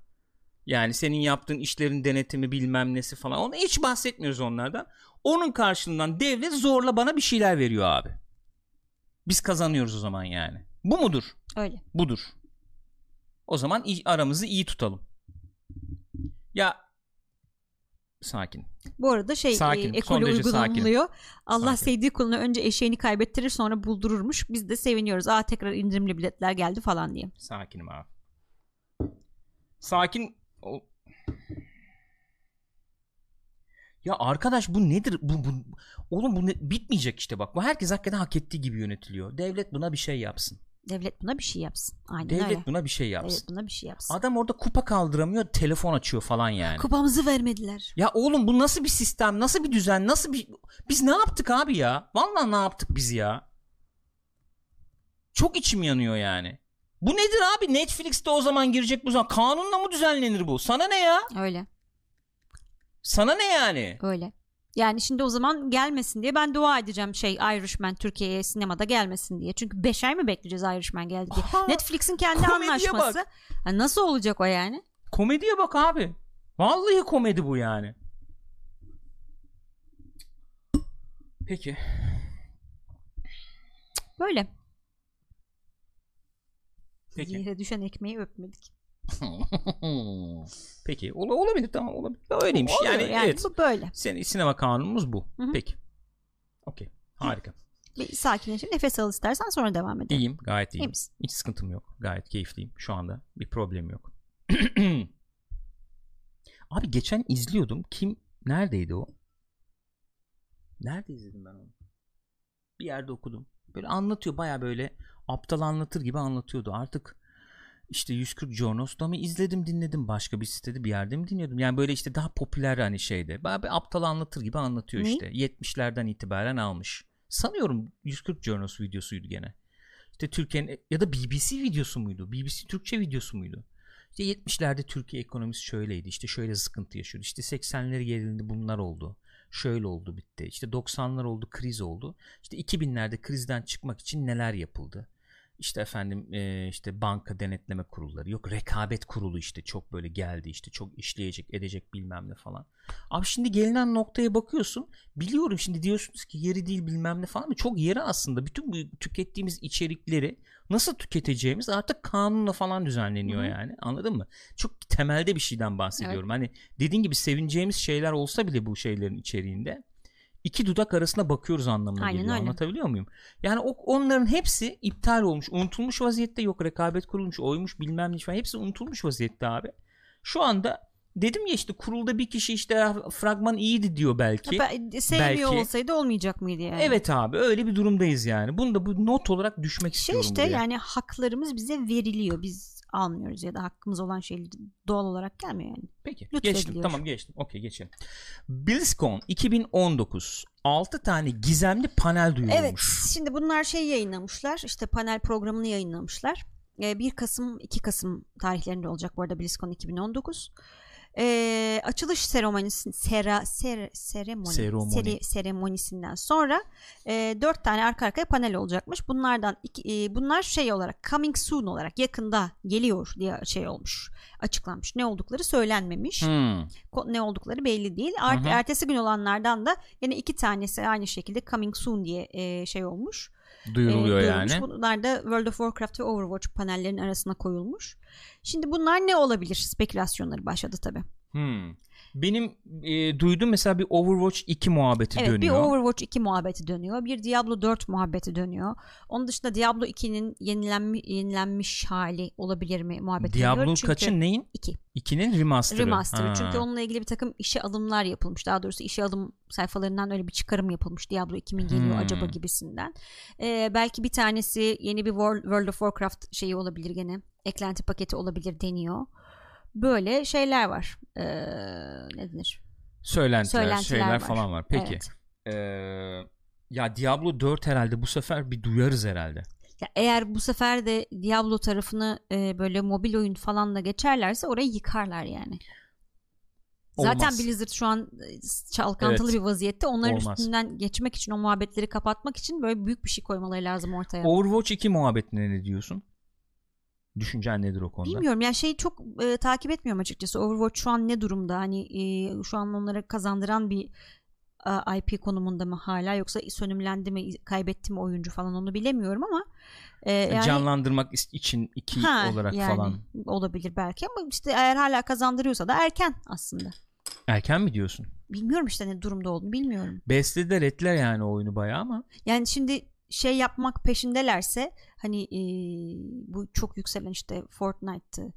Yani senin yaptığın işlerin denetimi bilmem nesi falan. Onu hiç bahsetmiyoruz onlardan. Onun karşılığından devlet zorla bana bir şeyler veriyor abi. Biz kazanıyoruz o zaman yani. Bu mudur? Öyle. Budur. O zaman aramızı iyi tutalım. Ya sakin. Bu arada şey Sakinim, e, derece uygulanılıyor. Allah Sakin. sevdiği kuluna önce eşeğini kaybettirir sonra buldururmuş. Biz de seviniyoruz. Aa tekrar indirimli biletler geldi falan diye. Sakinim abi. Sakin ol. Ya arkadaş bu nedir? Bu, bu oğlum bu ne- bitmeyecek işte bak. Bu herkes hakikaten hak ettiği gibi yönetiliyor. Devlet buna bir şey yapsın. Devlet buna bir şey yapsın. Aynen Devlet öyle. buna bir şey yapsın. Devlet buna bir şey yapsın. Adam orada kupa kaldıramıyor, telefon açıyor falan yani. Kupamızı vermediler. Ya oğlum bu nasıl bir sistem, nasıl bir düzen, nasıl bir biz ne yaptık abi ya? Vallahi ne yaptık biz ya? Çok içim yanıyor yani. Bu nedir abi? Netflix'te o zaman girecek bu zaman. Kanunla mı düzenlenir bu? Sana ne ya? Öyle. Sana ne yani? Öyle. Yani şimdi o zaman gelmesin diye ben dua edeceğim şey Irishman Türkiye'ye sinemada gelmesin diye. Çünkü 5 ay mı bekleyeceğiz Irishman geldi diye. Aha, Netflix'in kendi anlaşması. Ha, nasıl olacak o yani? Komediye bak abi. Vallahi komedi bu yani. Peki. Böyle. Peki. Yere düşen ekmeği öpmedik. Peki. Ola, olabilir tamam olabilir. Öyleymiş. Oluyor yani, evet. bu böyle. Senin sinema kanunumuz bu. Hı hı. Peki. Okey. Harika. Bir sakinleşin nefes al istersen sonra devam edelim. İyiyim. Gayet iyiyim. İyi? Hiç sıkıntım yok. Gayet keyifliyim. Şu anda bir problem yok. Abi geçen izliyordum. Kim neredeydi o? Nerede izledim ben onu? Bir yerde okudum. Böyle anlatıyor baya böyle aptal anlatır gibi anlatıyordu. Artık işte 140 Jornos'ta mı izledim dinledim başka bir sitede bir yerde mi dinliyordum? Yani böyle işte daha popüler hani şeyde. Bir aptal anlatır gibi anlatıyor Ne? işte. 70'lerden itibaren almış. Sanıyorum 140 Jornos videosuydu gene. İşte Türkiye'nin ya da BBC videosu muydu? BBC Türkçe videosu muydu? İşte 70'lerde Türkiye ekonomisi şöyleydi. İşte şöyle sıkıntı yaşıyordu. İşte 80'leri gelindi bunlar oldu. Şöyle oldu bitti. İşte 90'lar oldu kriz oldu. İşte 2000'lerde krizden çıkmak için neler yapıldı? İşte efendim e, işte banka denetleme kurulları yok rekabet kurulu işte çok böyle geldi işte çok işleyecek edecek bilmem ne falan. Abi şimdi gelinen noktaya bakıyorsun biliyorum şimdi diyorsunuz ki yeri değil bilmem ne falan ama çok yeri aslında bütün bu tükettiğimiz içerikleri nasıl tüketeceğimiz artık kanunla falan düzenleniyor Hı hı. yani anladın mı? Çok temelde bir şeyden bahsediyorum. Hani dediğin gibi sevineceğimiz şeyler olsa bile bu şeylerin içeriğinde iki dudak arasına bakıyoruz anlamına Aynen geliyor. öyle. Anlatabiliyor muyum? Yani o, onların hepsi iptal olmuş, unutulmuş vaziyette yok rekabet kurulmuş, oymuş bilmem ne falan hepsi unutulmuş vaziyette abi. Şu anda dedim ya işte kurulda bir kişi işte "Ya fragman iyiydi diyor belki. Ben- sevmiyor belki- olsaydı olmayacak mıydı yani? Evet abi öyle bir durumdayız yani. Bunu da bu not olarak düşmek Şey istiyorum işte buraya. yani haklarımız bize veriliyor. Biz almıyoruz ya da hakkımız olan şeyleri doğal olarak gelmiyor yani. Peki Lütfediliyor. geçtim tamam geçtim okey geçelim. BlizzCon 2019 6 tane gizemli panel duyurulmuş. Evet şimdi bunlar şey yayınlamışlar işte panel programını yayınlamışlar. Ee, 1 Kasım 2 Kasım tarihlerinde olacak bu arada BlizzCon 2019. Ee, açılış seremonisi sera, ser, seremoni, Seremoni. seri- seremonisinden sonra e, 4 tane arka arkaya panel olacakmış. Bunlardan iki, e, bunlar şey olarak coming soon olarak yakında geliyor diye şey olmuş. Açıklanmış. Ne oldukları söylenmemiş. Hmm. Ne oldukları belli değil. Art- Hı hı. Ertesi gün olanlardan da yine iki tanesi aynı şekilde coming soon diye e, şey olmuş. Duyuruluyor E, yani. Bunlar da World of Warcraft ve Overwatch panellerinin arasına koyulmuş. Şimdi bunlar ne olabilir? Spekülasyonları başladı tabii. Hmm. Benim e, duyduğum mesela bir Overwatch 2 muhabbeti Evet bir dönüyor. Overwatch 2 muhabbeti dönüyor. Bir Diablo 4 muhabbeti dönüyor. Onun dışında Diablo 2'nin yenilenmiş, yenilenmiş hali olabilir mi muhabbeti Diablo dönüyor. Çünkü kaçın neyin? 2. 2'nin remaster'ı. Remaster'ı. Ha. Çünkü onunla ilgili bir takım işe alımlar yapılmış. Daha doğrusu işe alım sayfalarından öyle bir çıkarım yapılmış. Diablo 2 mi geliyor Hmm. acaba gibisinden. Ee, belki bir tanesi yeni bir World of Warcraft şeyi olabilir gene. Eklenti paketi olabilir deniyor. Böyle şeyler var. Ee, ne denir? Söylentiler, Söylentiler şeyler var. falan var. Peki. Evet. Ee, ya Diablo 4 herhalde bu sefer bir duyarız herhalde. Ya eğer bu sefer de Diablo tarafını e, böyle mobil oyun falan da geçerlerse orayı yıkarlar yani. Zaten Olmaz. Blizzard şu an e, çalkantılı Evet. bir vaziyette. Onların Olmaz. üstünden geçmek için o muhabbetleri kapatmak için böyle büyük bir şey koymaları lazım ortaya. Overwatch 2 muhabbetine ne diyorsun? Düşüncen nedir o konuda? Bilmiyorum yani şeyi çok e, takip etmiyorum açıkçası. Overwatch şu an ne durumda? Hani e, şu an onlara kazandıran bir e, IP konumunda mı hala yoksa sönümlendi mi kaybetti mi oyuncu falan onu bilemiyorum ama e, yani Canlandırmak için 2 Ha, olarak yani falan. olabilir belki ama işte eğer hala kazandırıyorsa da erken aslında. Erken mi diyorsun? Bilmiyorum işte ne durumda olduğunu bilmiyorum. Beslediler ettiler yani oyunu bayağı ama. Yani şimdi şey yapmak peşindelerse hani e, bu çok yükselen işte Fortnite'tı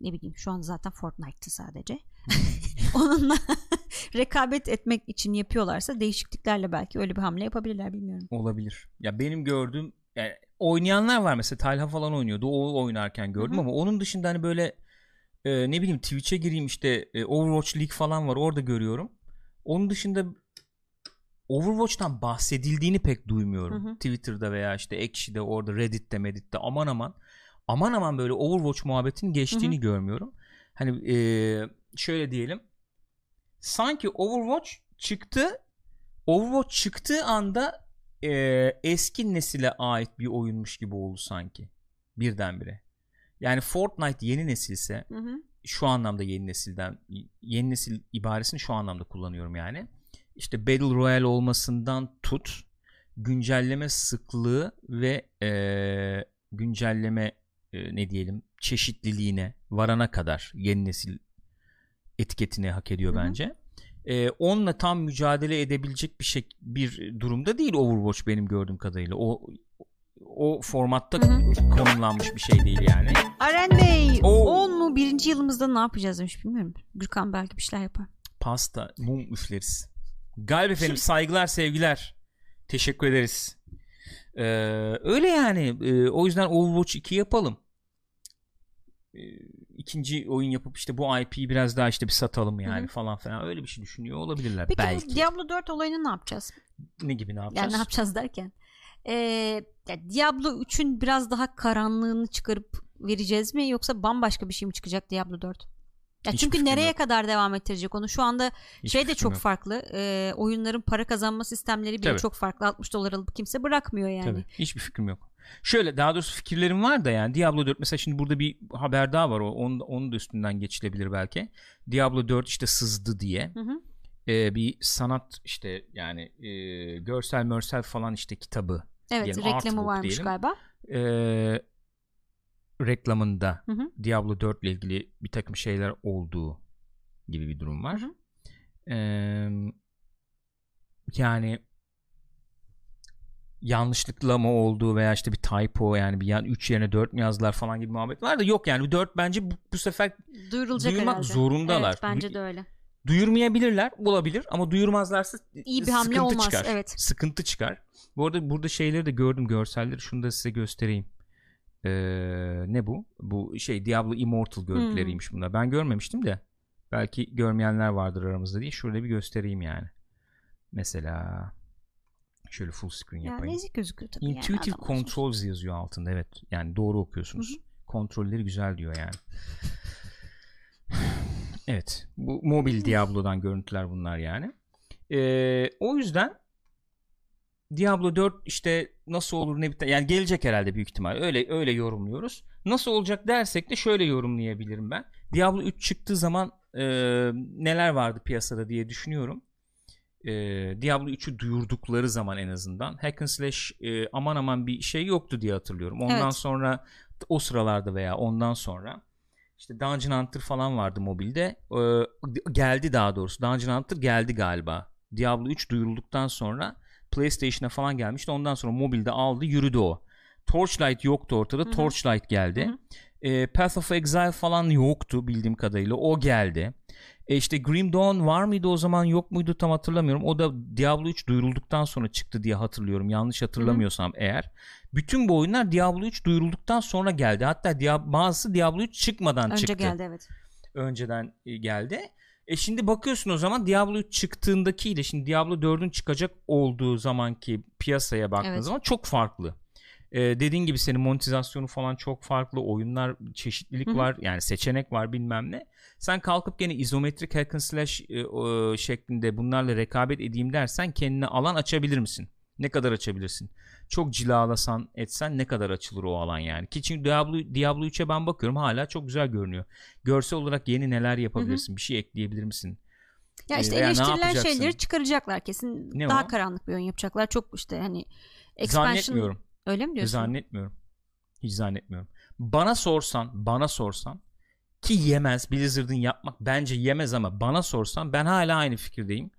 ne bileyim şu an zaten Fortnite'tı sadece. Onunla rekabet etmek için yapıyorlarsa değişikliklerle belki öyle bir hamle yapabilirler bilmiyorum. Olabilir. Ya benim gördüğüm yani oynayanlar var mesela Talha falan oynuyordu. O oynarken gördüm Hı hı. ama onun dışında hani böyle e, ne bileyim Twitch'e gireyim işte e, Overwatch League falan var orada görüyorum. Onun dışında Overwatch'tan bahsedildiğini pek duymuyorum. Hı hı. Twitter'da veya işte Ekşi'de orada Reddit'te Medit'te aman aman aman aman böyle Overwatch muhabbetinin geçtiğini görmüyorum. Hani e, şöyle diyelim sanki Overwatch çıktı Overwatch çıktığı anda e, eski nesile ait bir oyunmuş gibi oldu sanki birdenbire. Yani Fortnite yeni nesilse Hı hı. şu anlamda yeni nesilden yeni nesil ibaresini şu anlamda kullanıyorum yani. İşte Battle Royale olmasından tut güncelleme sıklığı ve e, güncelleme e, ne diyelim çeşitliliğine varana kadar yeni nesil etiketini hak ediyor Hı hı. bence. E, onunla tam mücadele edebilecek bir şey bir durumda değil Overwatch benim gördüğüm kadarıyla. O o formatta Hı hı. konumlanmış bir şey değil yani. Aren Bey Oo. 10 mu birinci yılımızda ne yapacağız demiş bilmiyorum. Gürkan belki bir şeyler yapar. pasta, mum üfleriz. Galip efendim saygılar sevgiler. Teşekkür ederiz. Ee, öyle yani. Ee, o yüzden Overwatch 2 yapalım. Ee, ikinci oyun yapıp işte bu IP'yi biraz daha işte bir satalım yani Hı hı. falan falan. Öyle bir şey düşünüyor olabilirler Peki belki. bu Diablo 4 olayını ne yapacağız? Ne gibi ne yapacağız? Yani ne yapacağız derken. Ee, ya Diablo 3'ün biraz daha karanlığını çıkarıp vereceğiz mi yoksa bambaşka bir şey mi çıkacak Diablo 4? Ya çünkü nereye yok. kadar devam ettirecek onu? Şu anda Hiçbir şey de çok yok. farklı. Ee, oyunların para kazanma sistemleri bile Tabii. çok farklı. 60 dolar alıp kimse bırakmıyor yani. Tabii. Hiçbir fikrim yok. Şöyle daha doğrusu fikirlerim var da yani Diablo 4 mesela şimdi burada bir haber daha var o onun, onun da üstünden geçilebilir belki. Diablo 4 işte sızdı diye. Hı hı. Ee, bir sanat işte yani e, görsel mörsel falan işte kitabı Evet Diyelim, reklamı varmış diyelim. galiba. e, reklamında Hı hı. Diablo 4 ile ilgili bir takım şeyler olduğu gibi bir durum var. Hı hı. Ee, yani yanlışlıkla mı olduğu veya işte bir typo yani bir yan 3 yerine 4 mi yazdılar falan gibi muhabbet var da yok yani 4 bence bu, bu sefer Duyurulacak Duyurmak herhalde. zorundalar. Evet bence de öyle. duyurmayabilirler olabilir ama duyurmazlarsa İyi bir hamle olmaz, çıkar. evet. Sıkıntı çıkar. Bu arada burada şeyleri de gördüm görselleri şunu da size göstereyim. Ee, ne bu? Bu şey Diablo Immortal görüntüleriymiş bunlar. Ben görmemiştim de. Belki görmeyenler vardır aramızda diye. Şurada bir göstereyim yani. Mesela şöyle full screen Yani yapayım. ezik gözüküyor tabii. Intuitive yani adam olsun. Controls yazıyor altında evet. Yani doğru okuyorsunuz. Kontrolleri güzel diyor yani. evet. Bu mobil Diablo'dan görüntüler bunlar yani. Ee, o yüzden Diablo 4 işte nasıl olur ne biter yani gelecek herhalde büyük ihtimal öyle öyle yorumluyoruz. Nasıl olacak dersek de şöyle yorumlayabilirim ben. Diablo 3 çıktığı zaman e, neler vardı piyasada diye düşünüyorum. E, Diablo 3'ü duyurdukları zaman en azından hack and slash e, aman aman bir şey yoktu diye hatırlıyorum. Ondan Evet. sonra o sıralarda veya ondan sonra işte Dungeon Hunter falan vardı mobilde. E, geldi daha doğrusu. Dungeon Hunter geldi galiba. Diablo 3 duyurulduktan sonra PlayStation'a falan gelmişti. Ondan sonra mobilde aldı yürüdü o. Torchlight yoktu ortada. Hı hı. Torchlight geldi. E, Path of Exile falan yoktu bildiğim kadarıyla. O geldi. E işte Grim Dawn var mıydı o zaman yok muydu tam hatırlamıyorum. O da Diablo 3 duyurulduktan sonra çıktı diye hatırlıyorum. Yanlış hatırlamıyorsam eğer. Bütün bu oyunlar Diablo 3 duyurulduktan sonra geldi. Hatta Dia- bazısı Diablo 3 çıkmadan Önce çıktı geldi evet. önceden e, geldi. E şimdi bakıyorsun o zaman Diablo 3 çıktığındakiyle şimdi Diablo 4'ün çıkacak olduğu zamanki piyasaya baktığın Evet. zaman çok farklı. E, dediğin gibi senin monetizasyonu falan çok farklı. Oyunlar çeşitlilik var. Yani seçenek var bilmem ne. Sen kalkıp gene izometrik hack and slash e, o, şeklinde bunlarla rekabet edeyim dersen kendine alan açabilir misin? Ne kadar açabilirsin? Çok cilalasan etsen ne kadar açılır o alan yani. Ki çünkü Diablo, Diablo 3'e ben bakıyorum hala çok güzel görünüyor. Görsel olarak yeni neler yapabilirsin? Bir şey ekleyebilir misin? Ya E, işte veya eleştirilen şeyleri çıkaracaklar kesin. Ne Daha o? karanlık bir oyun yapacaklar. Çok işte hani expansion Zannetmiyorum. öyle mi diyorsun? Zannetmiyorum. Hiç zannetmiyorum. Bana sorsan, bana sorsan ki yemez Blizzard'ın yapmak bence yemez ama bana sorsan ben hala aynı fikirdeyim.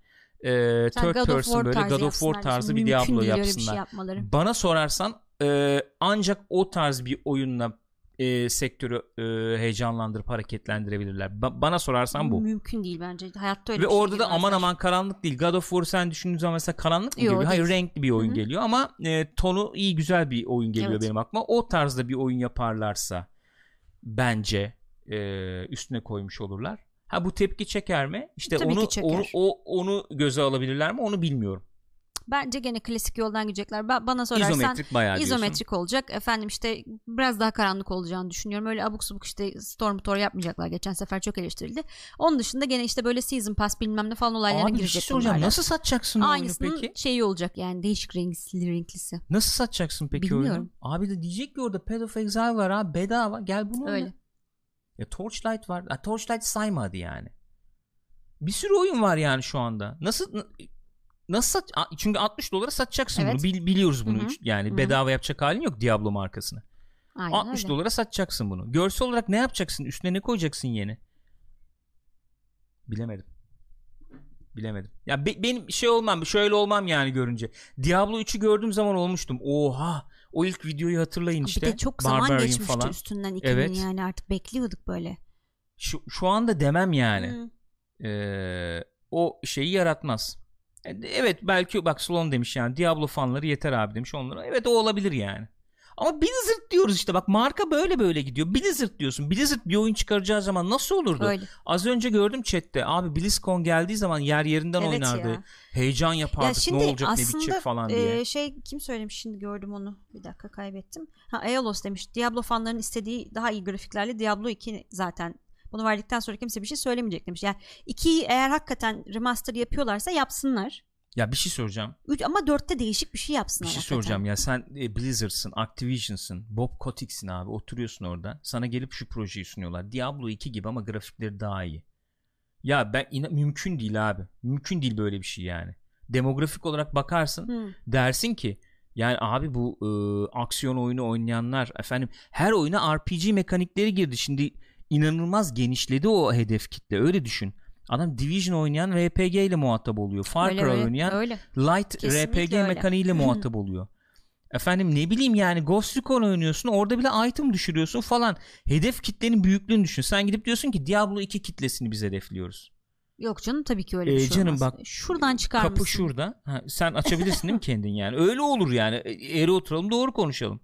Sen third God person böyle God of War yapsınlar tarzı bir Diablo öyle bir yapsınlar. şey. Bana sorarsan e, ancak o tarz bir oyunla e, sektörü e, heyecanlandırıp hareketlendirebilirler. Ba- bana sorarsan bu. Mümkün değil bence. Hayatta öyle Ve bir şey orada da aman aman karanlık değil. God of War sen düşündüğün zaman mesela karanlık mı Yo, geliyor? Hayır renkli bir oyun Hı hı. geliyor ama e, tonu iyi güzel bir oyun geliyor Evet. benim aklıma. O tarzda bir oyun yaparlarsa bence e, üstüne koymuş olurlar. Ha bu tepki çeker mi? İşte Tabii onu onu o, onu göze alabilirler mi? Onu bilmiyorum. Bence gene klasik yoldan gidecekler. Ba- Bana sorarsan İzometrik bayağı diyorsun. izometrik olacak. Efendim işte biraz daha karanlık olacağını düşünüyorum. Öyle abuk subuk işte Storm Tor yapmayacaklar. Geçen sefer çok eleştirildi. Onun dışında gene işte böyle Season Pass bilmem ne falan olaylarına Abi bir girecek şey soracağım. bunlarla. Nasıl satacaksın oyunu peki? şeyi olacak yani değişik renksli renklisi. Nasıl satacaksın peki oyunu? Bilmiyorum. Abi de diyecek ki orada Path of Exile var ha bedava gel bunu oyna. Ya Torchlight var. Ha, Torchlight saymadı yani. Bir sürü oyun var yani şu anda. Nasıl nasıl sat, çünkü 60 dolara satacaksın Evet. bunu. Bil- biliyoruz bunu. Hı hı. Üç- Yani Hı hı. bedava yapacak halin yok Diablo markasını. Aynen 60 öyle. dolara satacaksın bunu. Görsel olarak ne yapacaksın? Üstüne ne koyacaksın yeni? Bilemedim. Bilemedim. Ya be- benim şey olmam, şöyle olmam yani görünce. Diablo 3'ü gördüğüm zaman olmuştum. Oha! O ilk videoyu hatırlayın işte. Bir de çok zaman Barbarian geçmişti falan. üstünden ikinin Evet. yani artık bekliyorduk böyle. Şu, şu anda demem yani. Ee, o şeyi yaratmaz. E, Evet belki bak Sloan demiş yani Diablo fanları yeter abi demiş onlara. Evet o olabilir yani. Ama Blizzard diyoruz işte bak marka böyle böyle gidiyor. Blizzard diyorsun. Blizzard bir oyun çıkaracağı zaman nasıl olurdu? Öyle. Az önce gördüm chatte abi BlizzCon geldiği zaman yer yerinden Evet oynardı. ya. Heyecan yapardık Ya şimdi ne olacak ne aslında bitecek falan diye. e, şey kim söylemiş şimdi gördüm onu. Bir dakika kaybettim. Ha Aeolos demiş. Diablo fanlarının istediği daha iyi grafiklerle Diablo 2 zaten bunu verdikten sonra kimse bir şey söylemeyecek demiş. Yani 2'yi eğer hakikaten remaster yapıyorlarsa yapsınlar. Ya bir şey soracağım. Üç, ama 4'te değişik bir şey Bir yapsınlar. şey hakikaten. soracağım ya sen e, Blizzard'sın, Activision'sın, Bob Kotick'sin abi oturuyorsun orada. Sana gelip şu projeyi sunuyorlar. Diablo 2 gibi ama grafikleri daha iyi. Ya ben ina- mümkün değil abi. Mümkün değil böyle bir şey yani. Demografik olarak bakarsın Hı. dersin ki yani abi bu e, aksiyon oyunu oynayanlar efendim her oyuna RPG mekanikleri girdi. Şimdi inanılmaz genişledi o hedef kitle. Öyle düşün. Adam Division oynayan RPG ile muhatap oluyor. Far Cry oynayan öyle. light Kesinlikle RPG öyle. mekaniğiyle muhatap oluyor. Efendim ne bileyim yani Ghost Recon oynuyorsun orada bile item düşürüyorsun falan. Hedef kitlenin büyüklüğünü düşün. Sen gidip diyorsun ki Diablo 2 kitlesini biz hedefliyoruz. Yok canım tabii ki öyle bir Ee, şey canım olmaz. bak, Şuradan çıkar Kapı mısın? şurada. Ha, sen açabilirsin değil mi kendin yani? Öyle olur yani. E, Eğri oturalım doğru konuşalım.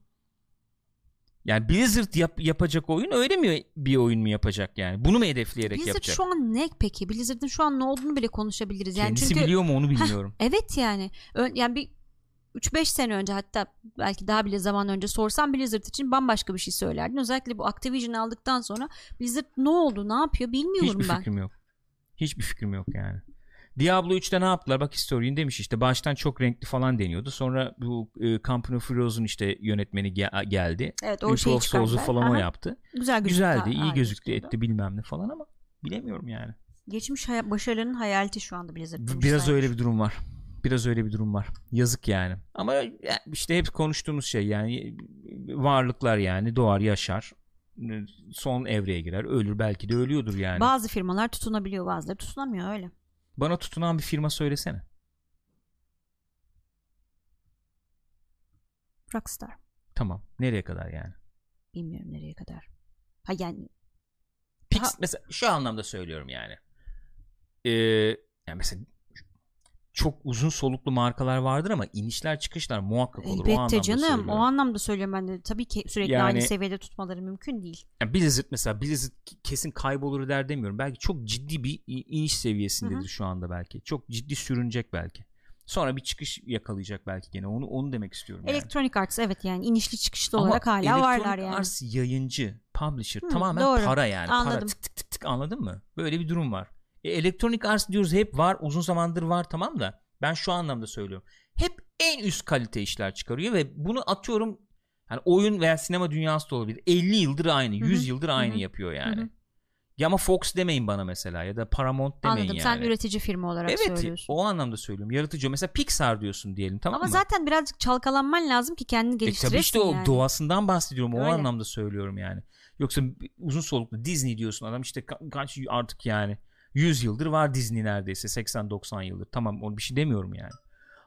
Yani Blizzard yap, yapacak oyun öyle mi bir oyun mu yapacak yani? Bunu mu hedefleyerek Blizzard yapacak? şu an ne peki? Blizzard'ın şu an ne olduğunu bile konuşabiliriz. Yani Kendisi çünkü biliyor mu onu bilmiyorum. evet yani Ö- yani bir 3-5 sene önce hatta belki daha bile zaman önce sorsam Blizzard için bambaşka bir şey söylerdin. Özellikle bu Activision aldıktan sonra Blizzard ne oldu, ne yapıyor bilmiyorum Hiçbir ben. fikrim yok. Hiçbir fikrim yok yani. Diablo 3'te ne yaptılar? Bak historian demiş işte baştan çok renkli falan deniyordu. Sonra bu e, Company of Heroes'un işte yönetmeni ge- geldi. Evet o şeyi Souls'u falan o Aha, yaptı. Güzel gözüktü. Güzeldi, iyi gözüktü, etti bilmem ne falan ama bilemiyorum yani. Geçmiş hay- başarılarının hayaleti şu anda Blizzard. B- Biraz öyle bir durum var. Biraz öyle bir durum var. Yazık yani. Ama işte hep konuştuğumuz şey yani varlıklar yani doğar yaşar son evreye girer ölür belki de ölüyordur yani. Bazı firmalar tutunabiliyor bazıları tutunamıyor öyle. Bana tutunan bir firma söylesene. Rockstar. Tamam. Nereye kadar yani? Bilmiyorum nereye kadar. Ha yani Pix Daha- mesela şu anlamda söylüyorum yani. Ee, yani mesela çok uzun soluklu markalar vardır ama inişler çıkışlar muhakkak olur. o elbette anlamda canım. söylüyorum. O anlamda söylüyorum ben de. Tabii ki sürekli Yani- aynı seviyede tutmaları mümkün değil. Yani Blizzard mesela Blizzard kesin kaybolur der demiyorum. Belki çok ciddi bir iniş seviyesindedir Hı hı. şu anda belki. Çok ciddi sürünecek belki. Sonra bir çıkış yakalayacak belki gene. Onu onu demek istiyorum yani. Electronic Arts evet yani inişli çıkışlı Ama olarak hala Electronic varlar yani. Arts yayıncı, publisher Hı, tamamen doğru. para yani. Para Anladım. tık tık tık tık anladın mı? Böyle bir durum var. E, Electronic Arts diyoruz hep var uzun zamandır var tamam da ben şu anlamda söylüyorum. Hep en üst kalite işler çıkarıyor ve bunu atıyorum yani oyun veya sinema dünyası da olabilir. 50 yıldır aynı, Hı hı. 100 yıldır aynı hı. yapıyor yani. Hı hı. Ya ama Fox demeyin bana mesela ya da Paramount demeyin Anladım. yani. Sen üretici firma olarak evet söylüyorsun. o anlamda söylüyorum. Yaratıcı mesela Pixar diyorsun diyelim tamam Ama mı? zaten birazcık çalkalanman lazım ki kendini E geliştiresin tabii işte o yani. doğasından bahsediyorum. O Öyle. anlamda söylüyorum yani. Yoksa uzun soluklu Disney diyorsun adam işte ka- kaç artık yani 100 yıldır var Disney neredeyse 80-90 yıldır. Tamam onu bir şey demiyorum yani.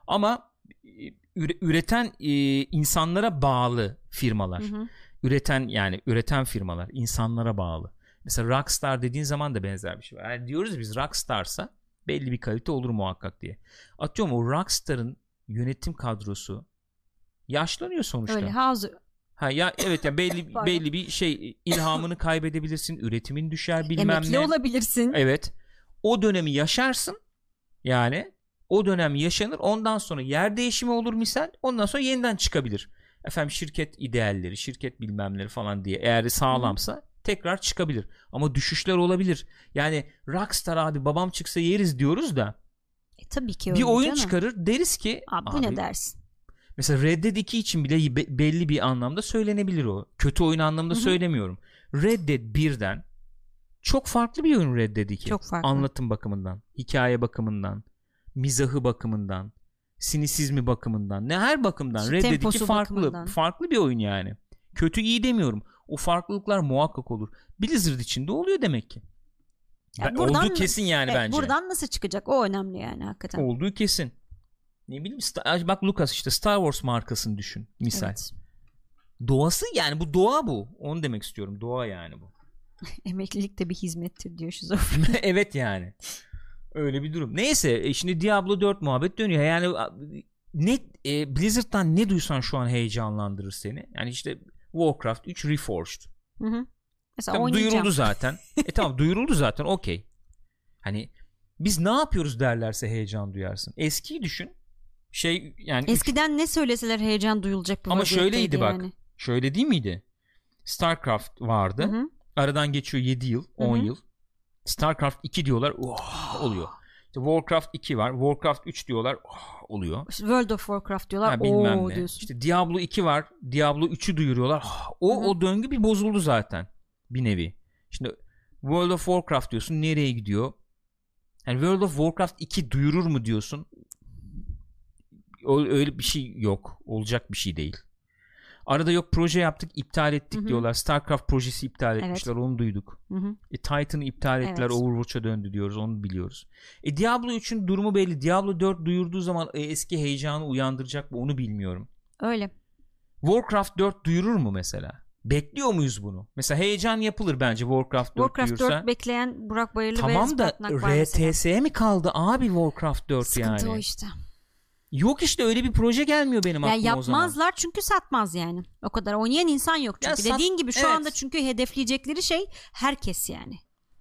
Ama e, üre- üreten e, insanlara bağlı firmalar. Hı hı. Üreten yani üreten firmalar insanlara bağlı. Mesela Rockstar dediğin zaman da benzer bir şey var. Yani diyoruz biz Rockstar'sa belli bir kalite olur muhakkak diye. Atıyorum o Rockstar'ın yönetim kadrosu yaşlanıyor sonuçta. Öyle House Ha ya evet ya belli belli bir şey ilhamını kaybedebilirsin, üretimin düşer bilmem emekli ne. olabilirsin. Evet. O dönemi yaşarsın. Yani o dönem yaşanır. Ondan sonra yer değişimi olur misal. Ondan sonra yeniden çıkabilir. Efendim şirket idealleri, şirket bilmemleri falan diye eğer sağlamsa tekrar çıkabilir. Ama düşüşler olabilir. Yani Rockstar abi babam çıksa yeriz diyoruz da E, tabii ki bir oyun canım. çıkarır deriz ki Abi, bu ne dersin? Mesela Red Dead 2 için bile be- belli bir anlamda söylenebilir o. Kötü oyun anlamda Hı hı. söylemiyorum. Red Dead 1'den çok farklı bir oyun Red 2. Çok farklı. Anlatım bakımından, hikaye bakımından, mizahı bakımından, sinisizmi bakımından, ne her bakımdan Red Dead 2 Temposu farklı. bakımından. Farklı bir oyun yani. Kötü iyi demiyorum. O farklılıklar muhakkak olur. Blizzard için de oluyor demek ki. Ya Ben- buradan- olduğu kesin yani Evet, bence. buradan nasıl çıkacak? O önemli yani hakikaten. Olduğu kesin. Ne bileyim Star- bak Lucas işte Star Wars markasını düşün misal. Evet. Doğası yani bu doğa bu. Onu demek istiyorum. Doğa yani bu. Emeklilik de bir hizmettir diyor şizofren. evet yani. Öyle bir durum. Neyse e, şimdi Diablo 4 muhabbet dönüyor. Yani ne e, Blizzard'dan ne duysan şu an heyecanlandırır seni. Yani işte Warcraft 3 Reforged. Hı hı. Mesela Tamam, duyuruldu zaten. e tamam duyuruldu zaten okey. Hani biz ne yapıyoruz derlerse heyecan duyarsın. Eskiyi düşün. Şey yani üç- Eskiden ne söyleseler heyecan duyulacak bir Ama şöyleydi bak. yani. şöyle değil miydi? StarCraft vardı. Hı hı. Aradan geçiyor 7 yıl, 10 Hı hı. yıl. StarCraft 2 diyorlar. Oh, oluyor. İşte Warcraft 2 var. Warcraft 3 diyorlar. Oh, oluyor. World of Warcraft diyorlar. Ha, bilmem Oo ne. diyorsun. İşte Diablo 2 var. Diablo 3'ü duyuruyorlar. Oh, o o döngü bir bozuldu zaten. Bir nevi. Şimdi World of Warcraft diyorsun. Nereye gidiyor? Yani World of Warcraft 2 duyurur mu diyorsun? Öyle bir şey yok. Olacak bir şey değil. Arada yok proje yaptık iptal ettik Hı hı. diyorlar. StarCraft projesi iptal Evet. etmişler onu duyduk. E, Titan'ı iptal ettiler Evet. Overwatch'a döndü diyoruz onu biliyoruz. E, Diablo 3'ün durumu belli. Diablo 4 duyurduğu zaman e, eski heyecanı uyandıracak mı onu bilmiyorum. Öyle. Warcraft 4 duyurur mu mesela? Bekliyor muyuz bunu? Mesela heyecan yapılır bence Warcraft 4 Warcraft duyursa. 4 bekleyen Burak Bayırlı ve tamam da. RTS'ye mi kaldı abi Warcraft 4 Sıkıntı yani? o işte. Yok işte öyle bir proje gelmiyor benim Ya aklıma o zaman. yapmazlar çünkü satmaz yani. O kadar oynayan insan yok çünkü. Ya sat- Dediğin gibi şu evet. anda çünkü hedefleyecekleri şey herkes yani.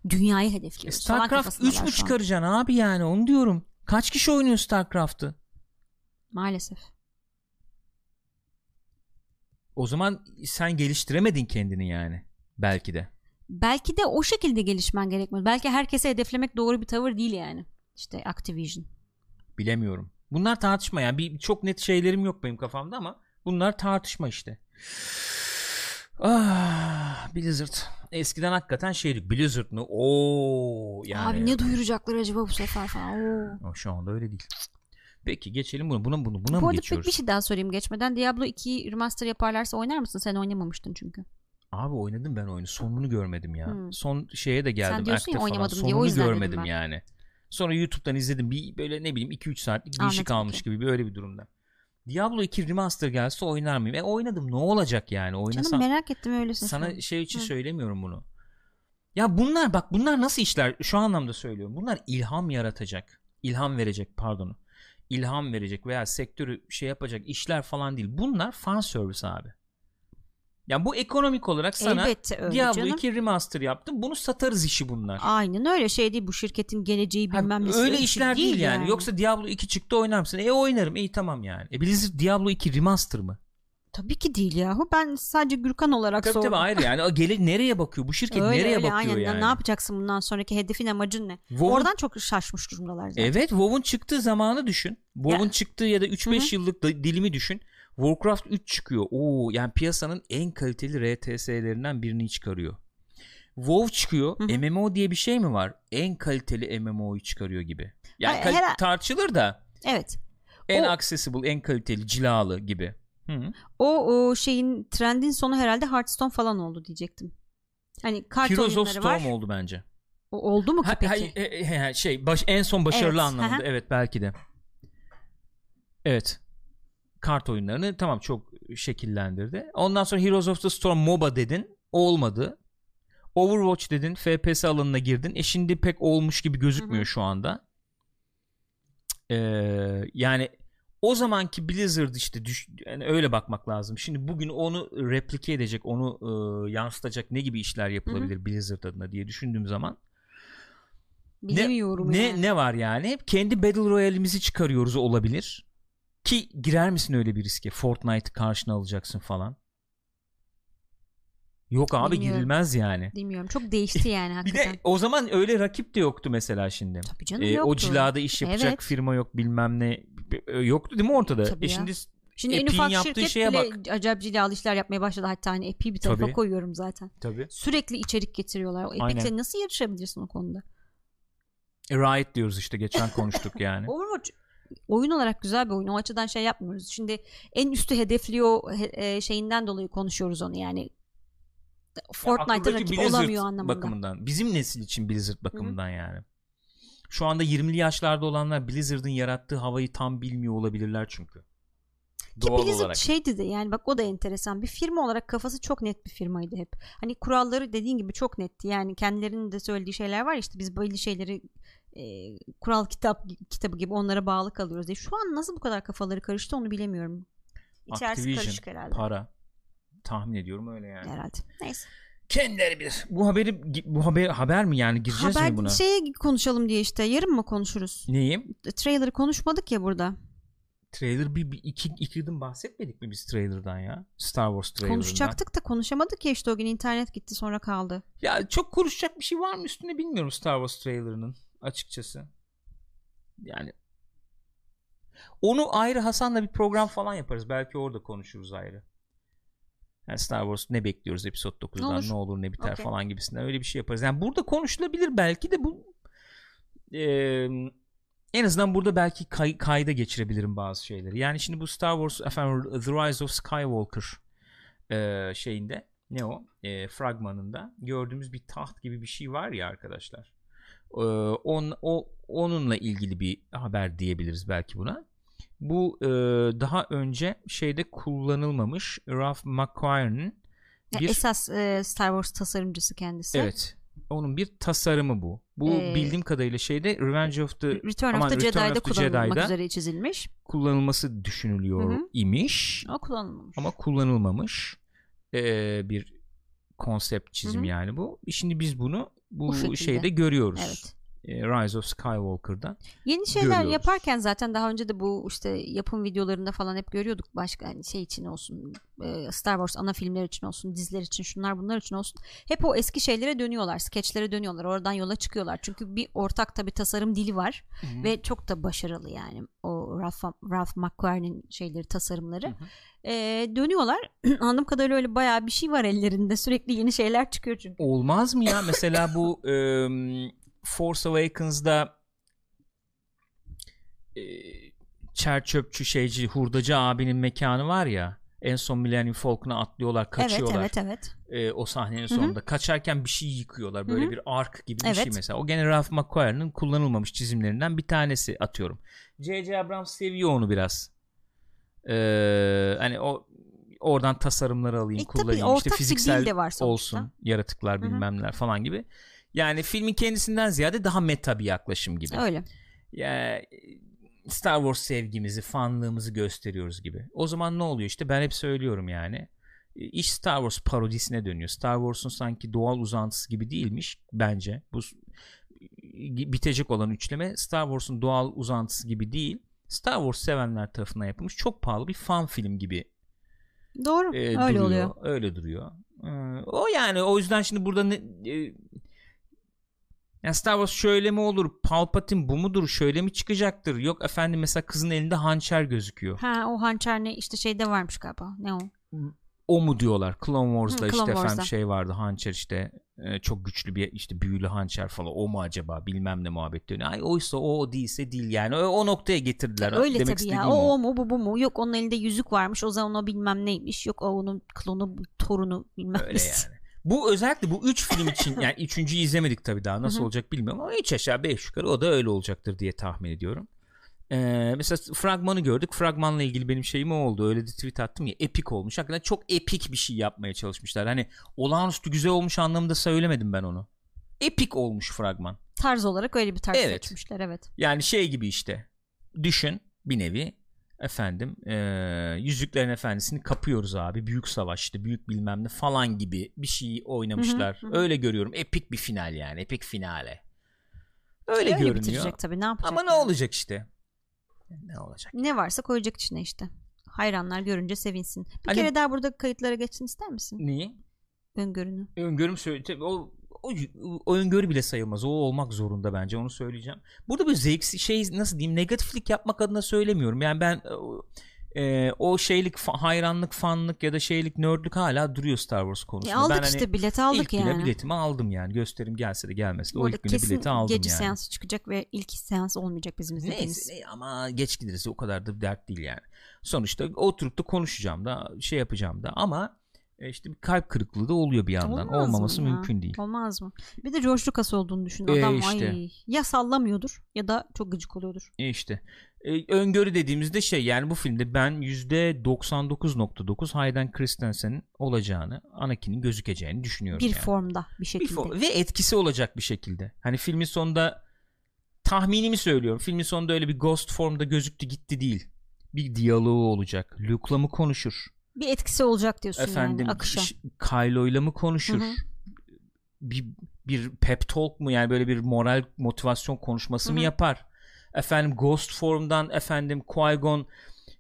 Dünyayı hedefliyoruz. StarCraft 3 kafasındalar mü çıkaracaksın abi yani onu diyorum. Kaç kişi oynuyor StarCraft'ı? Maalesef. O zaman sen geliştiremedin kendini yani. Belki de. Belki de o şekilde gelişmen gerekmez. Belki herkese hedeflemek doğru bir tavır değil yani. İşte Activision. Bilemiyorum. Bunlar tartışma yani. Bir, çok net şeylerim yok benim kafamda ama bunlar tartışma işte. Ah, Blizzard. Eskiden hakikaten şeydi. Blizzard mı? Oo yani. Abi ne duyuracaklar acaba bu sefer falan. Oo. O şu anda öyle değil. Peki geçelim buna. Buna bunu buna Bu mı geçiyoruz? bir şey daha sorayım geçmeden. Diablo 2 remaster yaparlarsa oynar mısın? Sen oynamamıştın çünkü. Abi oynadım ben oyunu. Sonunu görmedim ya. Hmm. Son şeye de geldim. Sen diyorsun ya Act'e falan. oynamadım diye, o Sonunu dedim görmedim yani. Sonra YouTube'dan izledim. Bir böyle ne bileyim 2-3 saatlik bir işi kalmış gibi bir öyle bir durumda. Diablo 2 remaster gelse oynar mıyım? E oynadım. Ne olacak yani? Oynasam. Canım merak ettim öylesin. Sana an. şey için Hı. söylemiyorum bunu. Ya bunlar bak bunlar nasıl işler? Şu anlamda söylüyorum. Bunlar ilham yaratacak. ilham verecek pardon. İlham verecek veya sektörü şey yapacak işler falan değil. Bunlar fan service abi. Ya bu ekonomik olarak sana Elbette Diablo canım. 2 remaster yaptım. Bunu satarız işi bunlar. Aynen öyle şey değil bu şirketin geleceği bilmem nesi. öyle işler şey değil yani. Yoksa Diablo 2 çıktı oynar mısın? E oynarım. İyi tamam yani. E Blizzard Diablo 2 remaster mı? Tabii ki değil yahu. Ben sadece Gürkan olarak Tabii sordum. tabii ayrı yani. O Gele, nereye bakıyor? Bu şirket Öyle nereye öyle bakıyor aynen. yani? Ne yapacaksın bundan sonraki hedefin amacın ne? WoW'un- Oradan çok şaşmış durumdalar zaten. Evet WoW'un çıktığı zamanı düşün. WoW'un çıktığı ya da 3-5 yıllık dilimi düşün. Warcraft 3 çıkıyor. Oo yani piyasanın en kaliteli RTS'lerinden birini çıkarıyor. WoW çıkıyor. Hı hı. MMO diye bir şey mi var? En kaliteli MMO'yu çıkarıyor gibi. Yani Ha, kal- tartışılır da Evet. en O- accessible, en kaliteli, cilalı gibi. Hı. O, o şeyin trendin sonu herhalde Hearthstone falan oldu diyecektim. Hani kart Heroes of oyunları Storm var. oldu bence. O, oldu mu ki peki? hay- e, e, şey baş, en son başarılı Evet, anlamında hı hı. evet belki de. Evet. Kart oyunlarını tamam çok şekillendirdi. Ondan sonra Heroes of the Storm MOBA dedin. Olmadı. Overwatch dedin. FPS alanına girdin. E şimdi pek olmuş gibi gözükmüyor Hı hı. şu anda. Ee, yani o zamanki Blizzard işte düş, yani öyle bakmak lazım. Şimdi bugün onu replike edecek, onu e, yansıtacak ne gibi işler yapılabilir Blizzard adına diye düşündüğüm zaman Bilemiyorum ne yani. ne var yani? Kendi Battle Royale'imizi çıkarıyoruz olabilir. Ki girer misin öyle bir riske? Fortnite'ı karşına alacaksın falan. Yok abi Bilmiyorum. girilmez yani. Bilmiyorum. Çok değişti yani Bir hakikaten. de o zaman öyle rakip de yoktu mesela şimdi. Tabii canım Ee, o yoktu. cilada iş yapacak Evet. firma yok bilmem ne E, yoktu değil mi ortada? Tabii e şimdi Şimdi en ufak yaptığı şirket şeye bile bak. acayip cilalı işler yapmaya başladı. Hatta hani Epic'i bir tarafa Tabii. koyuyorum zaten. tabii Sürekli içerik getiriyorlar. O Epic'le nasıl yarışabilirsin o konuda? E, Riot diyoruz işte geçen konuştuk yani. Overwatch oyun olarak güzel bir oyun. O açıdan şey yapmıyoruz. Şimdi en üstü hedefliyor he- e, şeyinden dolayı konuşuyoruz onu yani. Fortnite'a Akıldaki rakip Blizzard olamıyor anlamında. bakımından. Bizim nesil için Blizzard bakımından yani. Şu anda 20'li yaşlarda olanlar Blizzard'ın yarattığı havayı tam bilmiyor olabilirler çünkü. Ki Doğal Blizzard olarak. şeydi de yani bak o da enteresan. Bir firma olarak kafası çok net bir firmaydı hep. Hani kuralları dediğin gibi çok netti. Yani kendilerinin de söylediği şeyler var işte biz böyle şeyleri e, kural kitap kitabı gibi onlara bağlı kalıyoruz diye. Şu an nasıl bu kadar kafaları karıştı onu bilemiyorum. İçerisi Activision, karışık herhalde. para. Tahmin ediyorum öyle yani. Herhalde. Neyse. Kendileri bilir. Bu haberi bu haber haber mi yani gireceğiz Haber mi buna? şeye konuşalım diye işte yarın mı konuşuruz? Neyim? Trailer'ı konuşmadık ya burada. Trailer bir, bir iki, iki yıldan bahsetmedik mi biz trailer'dan ya? Star Wars trailer'ından. Konuşacaktık da konuşamadık ya işte o gün internet gitti sonra kaldı. Ya çok konuşacak bir şey var mı üstüne bilmiyorum Star Wars trailer'ının açıkçası. Yani onu ayrı Hasan'la bir program falan yaparız. Belki orada konuşuruz ayrı. Yani Star Wars ne bekliyoruz Episode 9'dan Olur. ne olur ne biter Okey. falan gibisinden öyle bir şey yaparız. Yani burada konuşulabilir belki de bu eee, en azından burada belki kay- kayda geçirebilirim bazı şeyleri. Yani şimdi bu Star Wars efendim The Rise of Skywalker eee, şeyinde ne o Eee, fragmanında gördüğümüz bir taht gibi bir şey var ya arkadaşlar. On, o onunla ilgili bir haber diyebiliriz belki buna. Bu eee, daha önce şeyde kullanılmamış Ralph McQuarrie'nin bir esas e, Star Wars tasarımcısı kendisi. evet onun bir tasarımı bu. Bu Ee, bildiğim kadarıyla şeyde Revenge of the Return Aman, of the Return Jedi'de of the kullanılmak Jedi'da üzere çizilmiş. kullanılması düşünülüyor Hı hı. imiş O kullanılmamış. ama kullanılmamış ee, bir konsept çizim Hı hı. yani bu. Şimdi biz bunu bu, Bu şekilde. şeyde görüyoruz. Evet. Ee, Rise of Skywalker'da. Yeni şeyler Görüyoruz. yaparken zaten daha önce de bu işte yapım videolarında falan hep görüyorduk başka hani şey için olsun e, Star Wars ana filmler için olsun diziler için şunlar bunlar için olsun hep o eski şeylere dönüyorlar skeçlere dönüyorlar oradan yola çıkıyorlar çünkü bir ortak tabi tasarım dili var ve çok da başarılı yani o Ralph, Ralph McQuarrie'nin şeyleri tasarımları Hı hı. E, dönüyorlar anladığım kadarıyla öyle bayağı bir şey var ellerinde sürekli yeni şeyler çıkıyor çünkü Olmaz mı ya? Mesela bu em, Force Awakens'da e, çer çöpçü şeyci hurdacı abinin mekanı var ya en son Millennium Falcon'a atlıyorlar evet kaçıyorlar evet evet e, o sahnenin hı. sonunda kaçarken bir şey yıkıyorlar böyle Hı hı. bir ark gibi bir şey Evet. mesela o gene Ralph McQuarrie'nin kullanılmamış çizimlerinden bir tanesi atıyorum J.J. Abrams seviyor onu biraz Ee, hani o oradan tasarımları alayım E, tabii kullanayım ortak işte fiziksel de var sonuçta. olsun yaratıklar bilmemler falan gibi yani filmin kendisinden ziyade daha meta bir yaklaşım gibi öyle ya Star Wars sevgimizi, fanlığımızı gösteriyoruz gibi. O zaman ne oluyor işte ben hep söylüyorum yani. İş Star Wars parodisine dönüyor. Star Wars'un sanki doğal uzantısı gibi değilmiş bence. Bu s- bitecek olan üçleme Star Wars'un doğal uzantısı gibi değil. Star Wars sevenler tarafından yapılmış çok pahalı bir fan film gibi doğru e, öyle duruyor. oluyor Öyle duruyor. Ee, o yani o yüzden şimdi burada ne, e, ya Star Wars şöyle mi olur? Palpatine bu mudur? Şöyle mi çıkacaktır? Yok efendim mesela kızın elinde hançer gözüküyor. Ha o hançer ne işte şeyde varmış galiba. Ne o? O mu diyorlar? Clone Wars'da Hı, işte Clone efendim Wars'da. şey vardı hançer işte e, çok güçlü bir işte büyülü hançer falan o mu acaba bilmem ne muhabbet dönüyor. Ay oysa o, o değilse değil yani o, o noktaya getirdiler. Öyle Demek tabii ya. O, o mu bu bu mu? Yok onun elinde yüzük varmış. O zaman o bilmem neymiş. Yok o onun klonu torunu bilmem Öyle yani. Bu özellikle bu üç film için yani üçüncüyü izlemedik tabii daha nasıl olacak bilmiyorum ama üç aşağı beş yukarı o da öyle olacaktır diye tahmin ediyorum. Ee, mesela fragmanı gördük. Fragmanla ilgili benim şeyim o oldu. Öyle de tweet attım ya. Epik olmuş. Hakikaten çok epik bir şey yapmaya çalışmışlar. Hani olağanüstü güzel olmuş anlamında söylemedim ben onu. Epik olmuş fragman. Tarz olarak öyle bir tarz Evet. seçmişler evet. Yani şey gibi işte. Düşün bir nevi efendim ee, Yüzüklerin Efendisi'ni kapıyoruz abi. Büyük savaş işte büyük bilmem ne falan gibi bir şey oynamışlar. Hı hı, hı. Öyle görüyorum. Epik bir final yani. Epik finale. Öyle, Öyle görünüyor. tabii ne yapacak? Ama ne yani? olacak işte? Ne olacak? Ne varsa koyacak içine işte. Hayranlar görünce sevinsin. Bir Hani- kere daha burada kayıtlara geçsin ister misin? Niye? Öngörünü. Öngörüm söyle. O, o, o öngörü bile sayılmaz. O olmak zorunda bence. Onu söyleyeceğim. Burada böyle zevksiz şey nasıl diyeyim negatiflik yapmak adına söylemiyorum. Yani ben e, o şeylik fa- hayranlık, fanlık ya da şeylik, nerdlük hala duruyor Star Wars konusunda. E, aldık ben işte hani bileti aldık ilk yani. biletimi aldım yani. Gösterim gelse de gelmese de o ilk güne bileti aldım gece yani. seansı çıkacak ve ilk seans olmayacak bizim izlediğimiz. Neyse ne- ama geç gideriz o kadar da dert değil yani. Sonuçta oturup da konuşacağım da şey yapacağım da ama e, işte bir kalp kırıklığı da oluyor bir yandan. Olmaz mı Olmaması ya? mümkün değil. Olmaz mı? Bir de George Lucas olduğunu düşün. E, Adam işte. ay ya sallamıyordur ya da çok gıcık oluyordur. E işte e, öngörü dediğimizde şey yani bu filmde ben %99.9 Hayden Christensen'in olacağını, Anakin'in gözükeceğini düşünüyorum. Bir yani. formda bir Bir şekilde. fo- ve etkisi olacak bir şekilde. Hani filmin sonunda tahminimi söylüyorum. Filmin sonunda öyle bir ghost formda gözüktü gitti değil. Bir diyaloğu olacak. Luke'la mı konuşur? Bir etkisi olacak diyorsun Efendim yani akışa. Kylo'yla mı konuşur? Hı hı. Bir bir pep talk mu yani böyle bir moral motivasyon konuşması Hı mı yapar? Efendim Ghost form'dan efendim Qui-Gon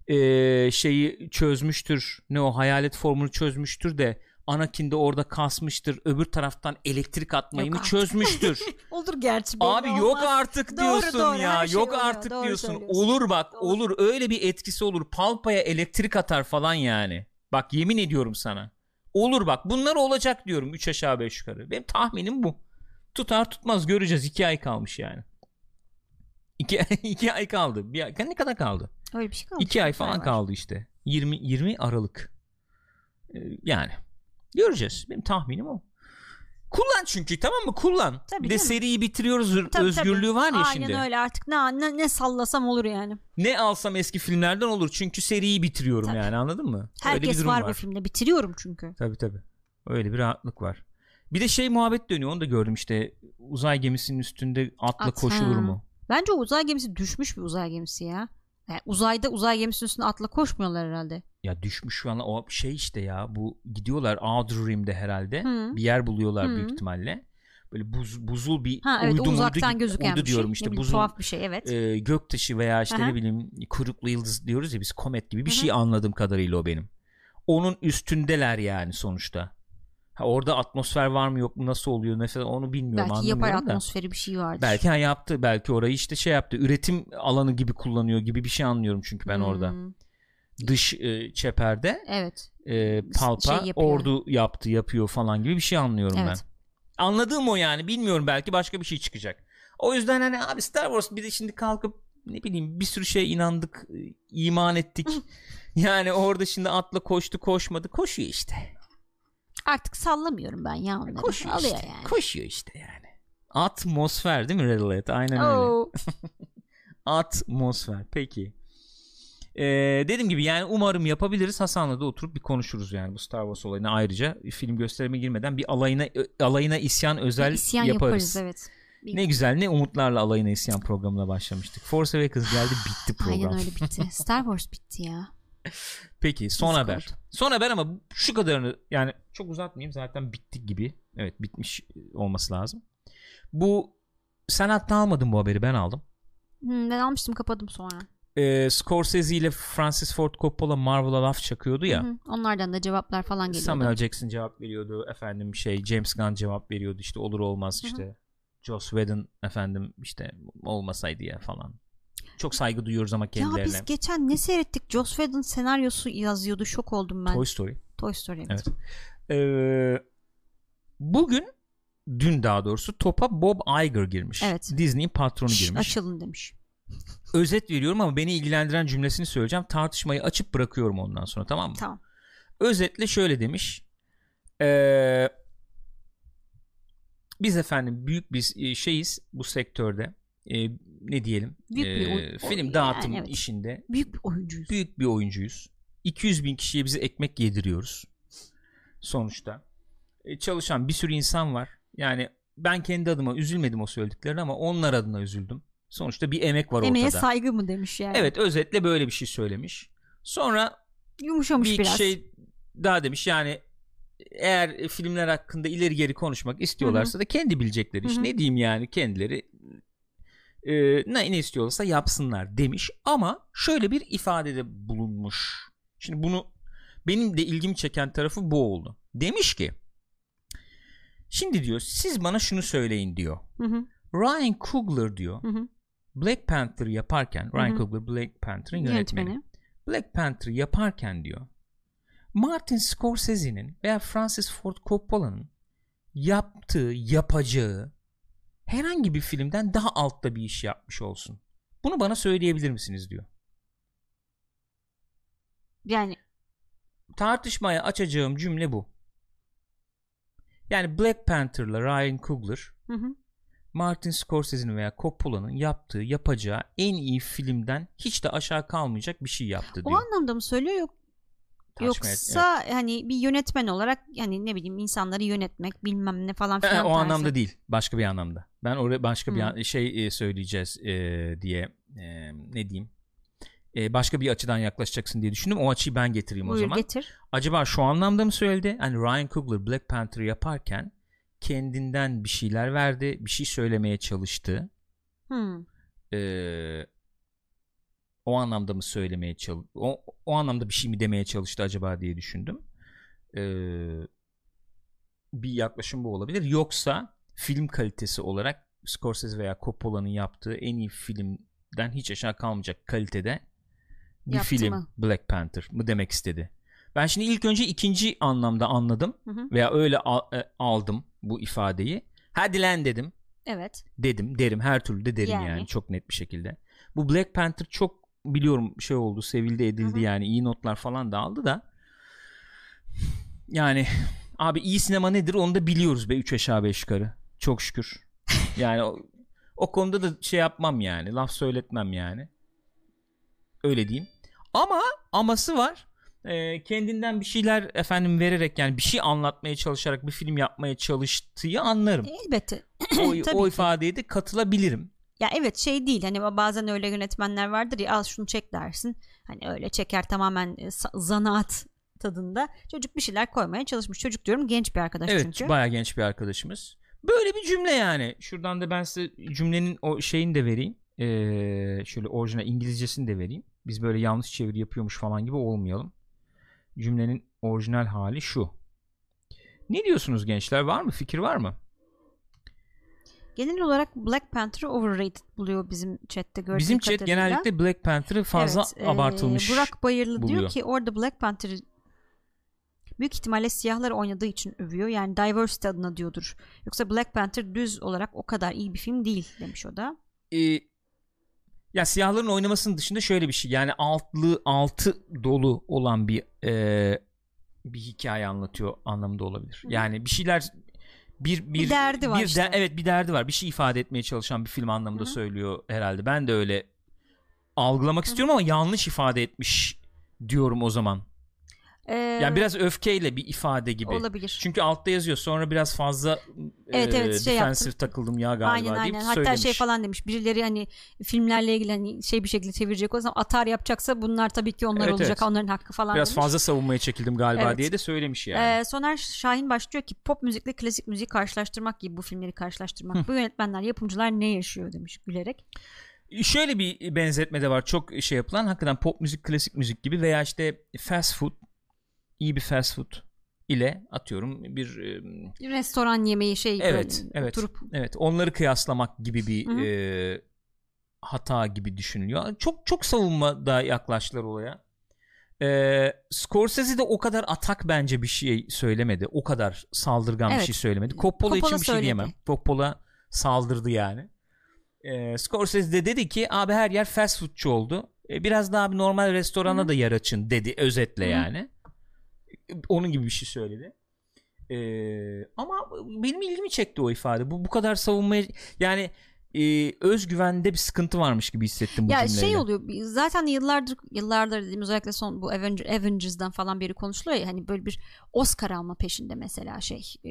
eee, şeyi çözmüştür. Ne o hayalet formunu çözmüştür de Anakin de orada kasmıştır. Öbür taraftan elektrik atmayı Yok mı artık. çözmüştür? Olur gerçi. belli Abi yok olmaz. artık Doğru, diyorsun doğru, ya. her şey yok oluyor, artık doğru diyorsun. Olur bak, Doğru. olur. Öyle bir etkisi olur. Palpaya elektrik atar falan yani. Bak yemin ediyorum sana. Olur bak. Bunlar olacak diyorum 3 aşağı 5 yukarı. Benim tahminim bu. Tutar tutmaz göreceğiz. 2 ay kalmış yani. 2 2 ay kaldı. Bir ay, ne kadar kaldı? Öyle bir şey kalmış. 2 ay falan kaldı işte. 20 20 Aralık. Ee, yani göreceğiz. Benim tahminim o. Kullan çünkü tamam mı? Kullan. Tabii bir de seriyi bitiriyoruz. Tabii, özgürlüğü tabii. var ya Aynen şimdi. öyle artık ne, ne, ne sallasam olur yani. Ne alsam eski filmlerden olur. Çünkü seriyi bitiriyorum Tabii. yani anladın mı? Öyle bir Herkes durum var, bu filmde bitiriyorum çünkü. Tabii tabii. Öyle bir rahatlık var. Bir de şey muhabbet dönüyor onu da gördüm işte uzay gemisinin üstünde atla At, koşulur ha. mu? Bence o uzay gemisi düşmüş bir uzay gemisi ya. Yani uzayda uzay gemisinin üstüne atla koşmuyorlar herhalde. Ya düşmüş falan o şey işte ya bu gidiyorlar Outer Rim'de herhalde Hı. bir yer buluyorlar Hı. büyük ihtimalle. Böyle buz, buzul bir Ha evet uydu uzaktan gibi- gözüken uydu bir şey. diyorum Ne işte bileyim, buzul tuhaf bir şey evet. e, göktaşı veya işte Aha. ne bileyim kuyruklu yıldız diyoruz ya biz komet gibi bir hı. şey anladığım kadarıyla o benim. Onun üstündeler yani sonuçta. Ha, orada atmosfer var mı yok mu nasıl oluyor mesela onu bilmiyorum Belki yapay atmosferi bir şey vardır. Belki ha yaptı belki orayı işte şey yaptı üretim alanı gibi kullanıyor gibi bir şey anlıyorum çünkü ben orada. Dış e, çeperde Evet. e, palpa Şey yapıyor. ordu yaptı yapıyor falan gibi bir şey anlıyorum ben. Evet. Anladığım o yani bilmiyorum belki başka bir şey çıkacak. O yüzden hani abi Star Wars bir de şimdi kalkıp ne bileyim bir sürü şeye inandık e, iman ettik. yani orada şimdi atla koştu koşmadı koşuyor işte. Artık sallamıyorum ben ya onları. Koşuyor Alıyor işte. yani. Koşuyor işte yani. Atmosfer değil mi Red Alert? Aynen öyle. Oo. Atmosfer. Peki. Ee, dediğim gibi yani umarım yapabiliriz. Hasan'la da oturup bir konuşuruz yani bu Star Wars olayına ayrıca film gösterime girmeden bir alayına alayına isyan özel İsyan yaparız. yaparız evet. Ne güzel ne umutlarla alayına isyan programına başlamıştık. Force Awakens geldi bitti program. Aynen öyle bitti. Star Wars bitti ya. Peki son Discord. haber. Son haber ama şu kadarını yani çok uzatmayayım zaten bitti gibi. Evet bitmiş olması lazım. Bu sen hatta almadın bu haberi ben aldım. Hmm, ben almıştım kapadım sonra. Ee, Scorsese ile Francis Ford Coppola Marvel'a laf çakıyordu ya. Hı hı. Onlardan da cevaplar falan geliyordu. Samuel Jackson cevap veriyordu efendim şey James Gunn cevap veriyordu işte olur olmaz Hı hı. işte Joss Whedon efendim işte olmasaydı ya falan. Çok saygı duyuyoruz ama Ya kendilerine. biz geçen ne seyrettik? Joss Whedon senaryosu yazıyordu. Şok oldum ben. Toy Toy, Story. Story. Evet. Evet. Ee, bugün dün daha doğrusu topa Bob Iger girmiş. Evet. Disney'in patronu Şş, girmiş. açılın demiş. Özet veriyorum ama beni ilgilendiren cümlesini söyleyeceğim. Tartışmayı açıp bırakıyorum ondan sonra tamam mı? Tamam. Özetle şöyle demiş. Ee, biz efendim büyük bir e, şeyiz bu sektörde. Ee, ne diyelim? Büyük bir Ee, oy- film oy- dağıtım yani evet. işinde Büyük bir oyuncuyuz. büyük bir oyuncuyuz. 200 bin kişiye bize ekmek yediriyoruz. Sonuçta. Ee, çalışan bir sürü insan var. Yani ben kendi adıma üzülmedim o söylediklerine ama onlar adına üzüldüm. Sonuçta bir emek var Emeğe ortada. saygı mı demiş yani. Evet özetle böyle bir şey söylemiş. Sonra Yumuşamış bir biraz. şey daha demiş yani eğer filmler hakkında ileri geri konuşmak istiyorlarsa da kendi bilecekleri iş. Hı hı. Ne diyeyim yani kendileri e, ne, ne istiyorlarsa yapsınlar demiş ama şöyle bir ifadede bulunmuş. Şimdi bunu benim de ilgimi çeken tarafı bu oldu. Demiş ki şimdi diyor siz bana şunu söyleyin diyor. Hı hı, Ryan Coogler diyor hı hı. Black Panther yaparken Ryan. Coogler Black Panther'ın yönetmeni. Yönetmeni. Black Panther yaparken diyor Martin Scorsese'nin veya Francis Ford Coppola'nın yaptığı, yapacağı herhangi bir filmden daha altta bir iş yapmış olsun. Bunu bana söyleyebilir misiniz diyor. Yani Tartışmaya açacağım cümle bu. Yani Black Panther'la Ryan Coogler hı hı. Martin Scorsese'nin veya Coppola'nın yaptığı, yapacağı en iyi filmden hiç de aşağı kalmayacak bir şey yaptı o diyor. anlamda mı söylüyor yok yoksa hani bir yönetmen olarak yani ne bileyim insanları yönetmek bilmem ne falan E, filan o tarzı. anlamda değil. Başka bir anlamda. Ben oraya başka bir Hı. an- şey e, söyleyeceğiz e, diye e, ne diyeyim? E, başka bir açıdan yaklaşacaksın diye düşündüm. O açıyı ben getireyim o Buyur zaman. getir. Acaba şu anlamda mı söyledi? Hani Ryan Coogler Black Panther yaparken kendinden bir şeyler verdi, bir şey söylemeye çalıştı. Hı. E, o anlamda mı söylemeye çalış o, o anlamda bir şey mi demeye çalıştı acaba diye düşündüm. E, bir yaklaşım bu olabilir. Yoksa film kalitesi olarak Scorsese veya Coppola'nın yaptığı en iyi filmden hiç aşağı kalmayacak kalitede bir Yaptı film mı? Black Panther mı demek istedi. Ben şimdi ilk önce ikinci anlamda anladım Hı hı. veya öyle al- e, aldım bu ifadeyi. Hadi lan dedim. Evet. Dedim derim her türlü de derim yani, Yani. çok net bir şekilde. Bu Black Panther çok biliyorum şey oldu sevildi edildi Hı hı. yani iyi notlar falan da aldı da yani abi iyi sinema nedir onu da biliyoruz be 3 aşağı 5 yukarı çok şükür yani o, o konuda da şey yapmam yani laf söyletmem yani öyle diyeyim ama aması var e, kendinden bir şeyler efendim vererek yani bir şey anlatmaya çalışarak bir film yapmaya çalıştığı anlarım. Elbette. o, o ifadeye de katılabilirim. Ya evet şey değil hani bazen öyle yönetmenler vardır ya al şunu çek dersin. Hani öyle çeker tamamen e, zanaat tadında. Çocuk bir şeyler koymaya çalışmış. Çocuk diyorum genç bir arkadaş Evet çünkü. bayağı genç bir arkadaşımız. Böyle bir cümle yani. Şuradan da ben size cümlenin o şeyini de vereyim. Ee, şöyle orijinal İngilizcesini de vereyim. Biz böyle yanlış çeviri yapıyormuş falan gibi olmayalım. Cümlenin orijinal hali şu. Ne diyorsunuz gençler? Var mı? Fikir var mı? Genel olarak Black Panther'ı overrated buluyor bizim chatte gördüğüm Bizim chat kadarıyla. genellikle Black Panther'ı fazla Evet, e, abartılmış. Burak Bayırlı buluyor. diyor ki orada Black Panther'ı büyük ihtimalle siyahlar oynadığı için övüyor. Yani diversity adına diyordur. Yoksa Black Panther düz olarak o kadar iyi bir film değil demiş o da. Ee, ya siyahların oynamasının dışında şöyle bir şey. Yani altlı altı dolu olan bir e, bir hikaye anlatıyor anlamında olabilir. Hı. Yani bir şeyler bir bir, Bir derdi var bir işte. evet bir derdi var. Bir şey ifade etmeye çalışan bir film anlamında Hı hı. söylüyor herhalde. Ben de öyle algılamak istiyorum ama yanlış ifade etmiş diyorum o zaman. Ee, Yani biraz öfkeyle bir ifade gibi. olabilir. Çünkü altta yazıyor. Sonra biraz fazla Evet, e, evet, şey defensive takıldım ya galiba aynen deyip aynen. Hatta söylemiş. şey falan demiş. Birileri hani filmlerle ilgili hani şey bir şekilde çevirecek olsam atar yapacaksa bunlar tabii ki onlar Evet, olacak. evet. Onların hakkı falan Biraz demiş. fazla savunmaya çekildim galiba Evet. diye de söylemiş yani. Ee, Soner Şahin başlıyor ki pop müzikle klasik müziği karşılaştırmak gibi bu filmleri karşılaştırmak. Bu yönetmenler, yapımcılar ne yaşıyor demiş gülerek. Şöyle bir benzetme de var çok şey yapılan hakikaten pop müzik klasik müzik gibi veya işte fast food iyi bir fast food ile atıyorum bir e, Restoran yemeği şey evet böyle evet oturup evet onları kıyaslamak gibi bir Hı hı. e, hata gibi düşünülüyor. Çok çok savunma da yaklaştılar olaya. E, Scorsese de o kadar atak bence bir şey söylemedi. O kadar saldırgan bir Evet. şey söylemedi. Coppola, Coppola için bir şey diyemem. Coppola saldırdı yani. E, Scorsese de dedi ki abi her yer fast foodçu oldu. E, biraz daha bir normal restorana Hı. da yer açın dedi özetle Hı. yani. Onun gibi bir şey söyledi. E, ama benim ilgimi çekti o ifade. Bu bu kadar savunmaya yani e, özgüvende bir sıkıntı varmış gibi hissettim bu ya cümleyle. şey oluyor zaten yıllardır yıllardır dediğim özellikle son bu Avenger, Avengers'dan falan beri konuşuluyor ya hani böyle bir Oscar alma peşinde mesela şey e,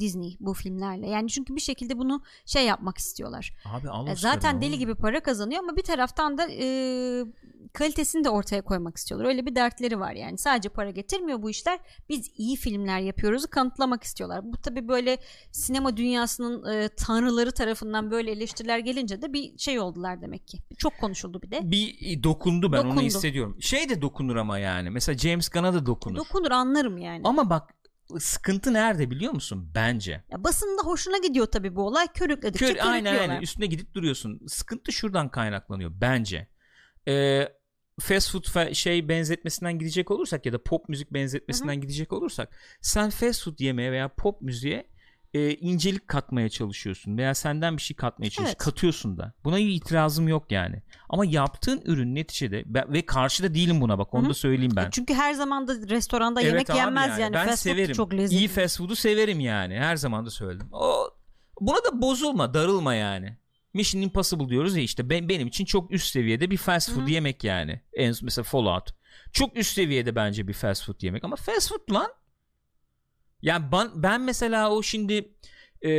Disney bu filmlerle. Yani çünkü bir şekilde bunu şey yapmak istiyorlar. Abi al E, Zaten deli gibi para kazanıyor ama bir taraftan da e, kalitesini de ortaya koymak istiyorlar. Öyle bir dertleri var yani. Sadece para getirmiyor bu işler. Biz iyi filmler yapıyoruzu kanıtlamak istiyorlar. Bu tabii böyle sinema dünyasının e, tanrıları tarafından böyle eleştiriler gelince de bir şey oldular demek ki. Çok konuşuldu bir de. bir dokundu ben onu Dokundu. hissediyorum. Şey de dokunur ama yani. Mesela James Gunn'a da dokunur. Dokunur anlarım yani. ama bak sıkıntı nerede biliyor musun? Bence. Ya basında hoşuna gidiyor tabii bu olay. Körükledikçe Kör, aynen aynen üstüne gidip duruyorsun. Sıkıntı şuradan kaynaklanıyor bence. Ee, fast food fe- şey benzetmesinden gidecek olursak ya da pop müzik benzetmesinden gidecek olursak sen fast food yemeye veya pop müziğe e, incelik katmaya çalışıyorsun veya senden bir şey katmaya çalışıyorsun. Evet. Katıyorsun da. Buna bir itirazım yok yani. Ama yaptığın ürün neticede ve karşıda değilim buna bak onu Hı hı. da söyleyeyim ben. Çünkü her zaman da restoranda Evet yemek yenmez yani. Ben Fast food severim. çok lezzetli. İyi fast food'u severim yani. Her zaman da söyledim. O buna da bozulma, darılma yani. Mission Impossible diyoruz ya işte ben, benim için çok üst seviyede bir fast food Hı hı. yemek yani. En mesela Fallout. Çok üst seviyede bence bir fast food yemek ama fast food lan. Yani ben, ben mesela o şimdi e,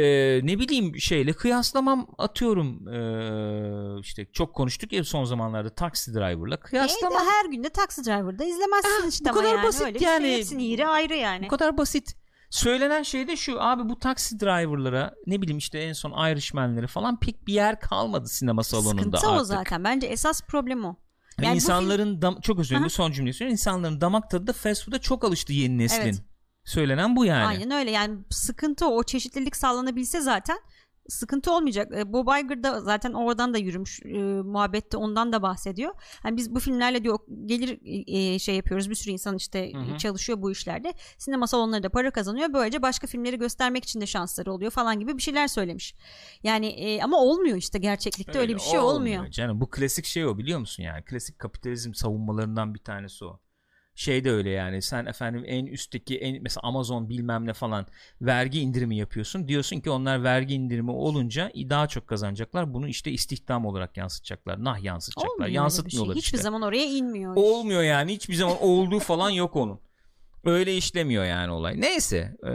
ne bileyim şeyle kıyaslamam atıyorum e, işte çok konuştuk ya son zamanlarda Taxi Driver'la E, kıyaslamam. de her günde Taxi Driver'da izlemezsin Ah, işte bu ama kadar yani. basit Öyle şey. yani. Hepsinin yeri ayrı yani. Bu kadar basit. Söylenen şey de şu abi bu taksi driverlara ne bileyim işte en son Irishman'leri falan pek bir yer kalmadı sinema salonunda Sıkıntı artık. o zaten. Bence esas problem o. Yani insanların dam- çok özür dilerim son cümleyi söyleyeyim. İnsanların damak tadı da fast food'a çok alıştı yeni neslin. Evet. Söylenen bu yani. Aynen öyle. Yani sıkıntı o. Çeşitlilik sağlanabilse zaten sıkıntı olmayacak. E, Bob Iger da zaten oradan da yürümüş e, muhabbette ondan da bahsediyor. Hani biz bu filmlerle diyor gelir e, şey yapıyoruz. Bir sürü insan işte Hı hı. çalışıyor bu işlerde. Sinema salonları da para kazanıyor. Böylece başka filmleri göstermek için de şansları oluyor falan gibi bir şeyler söylemiş. Yani e, ama olmuyor işte gerçeklikte öyle, bir şey olmuyor. Canım bu klasik şey o biliyor musun yani? Klasik kapitalizm savunmalarından bir tanesi o. şey de öyle yani sen efendim en üstteki en mesela Amazon bilmem ne falan vergi indirimi yapıyorsun. Diyorsun ki onlar vergi indirimi olunca daha çok kazanacaklar. Bunu işte istihdam olarak yansıtacaklar nah yansıtacaklar. Olmuyor yansıtmıyorlar şey. işte. Hiçbir zaman oraya inmiyor. olmuyor yani. Hiçbir zaman olduğu falan yok onun. Öyle işlemiyor yani olay. Neyse ee,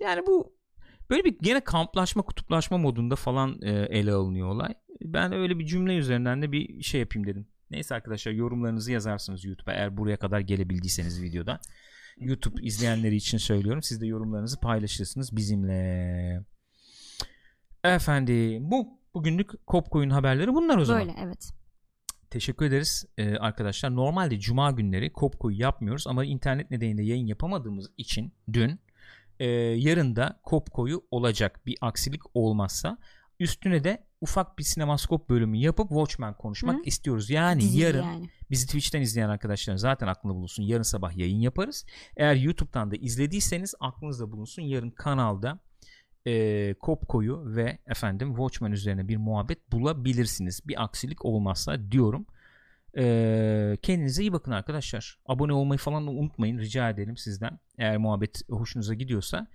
yani bu böyle bir gene kamplaşma kutuplaşma modunda falan e, ele alınıyor olay. Ben öyle bir cümle üzerinden de bir şey yapayım dedim Neyse arkadaşlar yorumlarınızı yazarsınız YouTube'a eğer buraya kadar gelebildiyseniz videoda. YouTube izleyenleri için söylüyorum. Siz de yorumlarınızı paylaşırsınız bizimle. Efendim bu bugünlük Kopkoyun haberleri bunlar o zaman. Böyle evet. Teşekkür ederiz ee, arkadaşlar. Normalde cuma günleri Kopko'yu yapmıyoruz ama internet nedeniyle yayın yapamadığımız için dün e, yarın da Kopko'yu olacak bir aksilik olmazsa üstüne de ufak bir sinemaskop bölümü yapıp Watchmen konuşmak Hı. istiyoruz. Yani Dizi yarın yani. bizi Twitch'ten izleyen arkadaşlar zaten aklında bulunsun. Yarın sabah yayın yaparız. Eğer YouTube'dan da izlediyseniz aklınızda bulunsun. Yarın kanalda e, Kopko'yu ve efendim Watchmen üzerine bir muhabbet bulabilirsiniz. Bir aksilik olmazsa diyorum. E, kendinize iyi bakın arkadaşlar. Abone olmayı falan da unutmayın. Rica edelim sizden. Eğer muhabbet hoşunuza gidiyorsa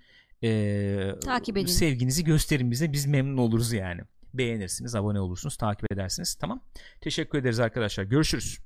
e, Takip edin. sevginizi gösterin bize. Biz memnun oluruz yani. Beğenirsiniz, abone olursunuz, takip edersiniz. Tamam. Teşekkür ederiz arkadaşlar. Görüşürüz.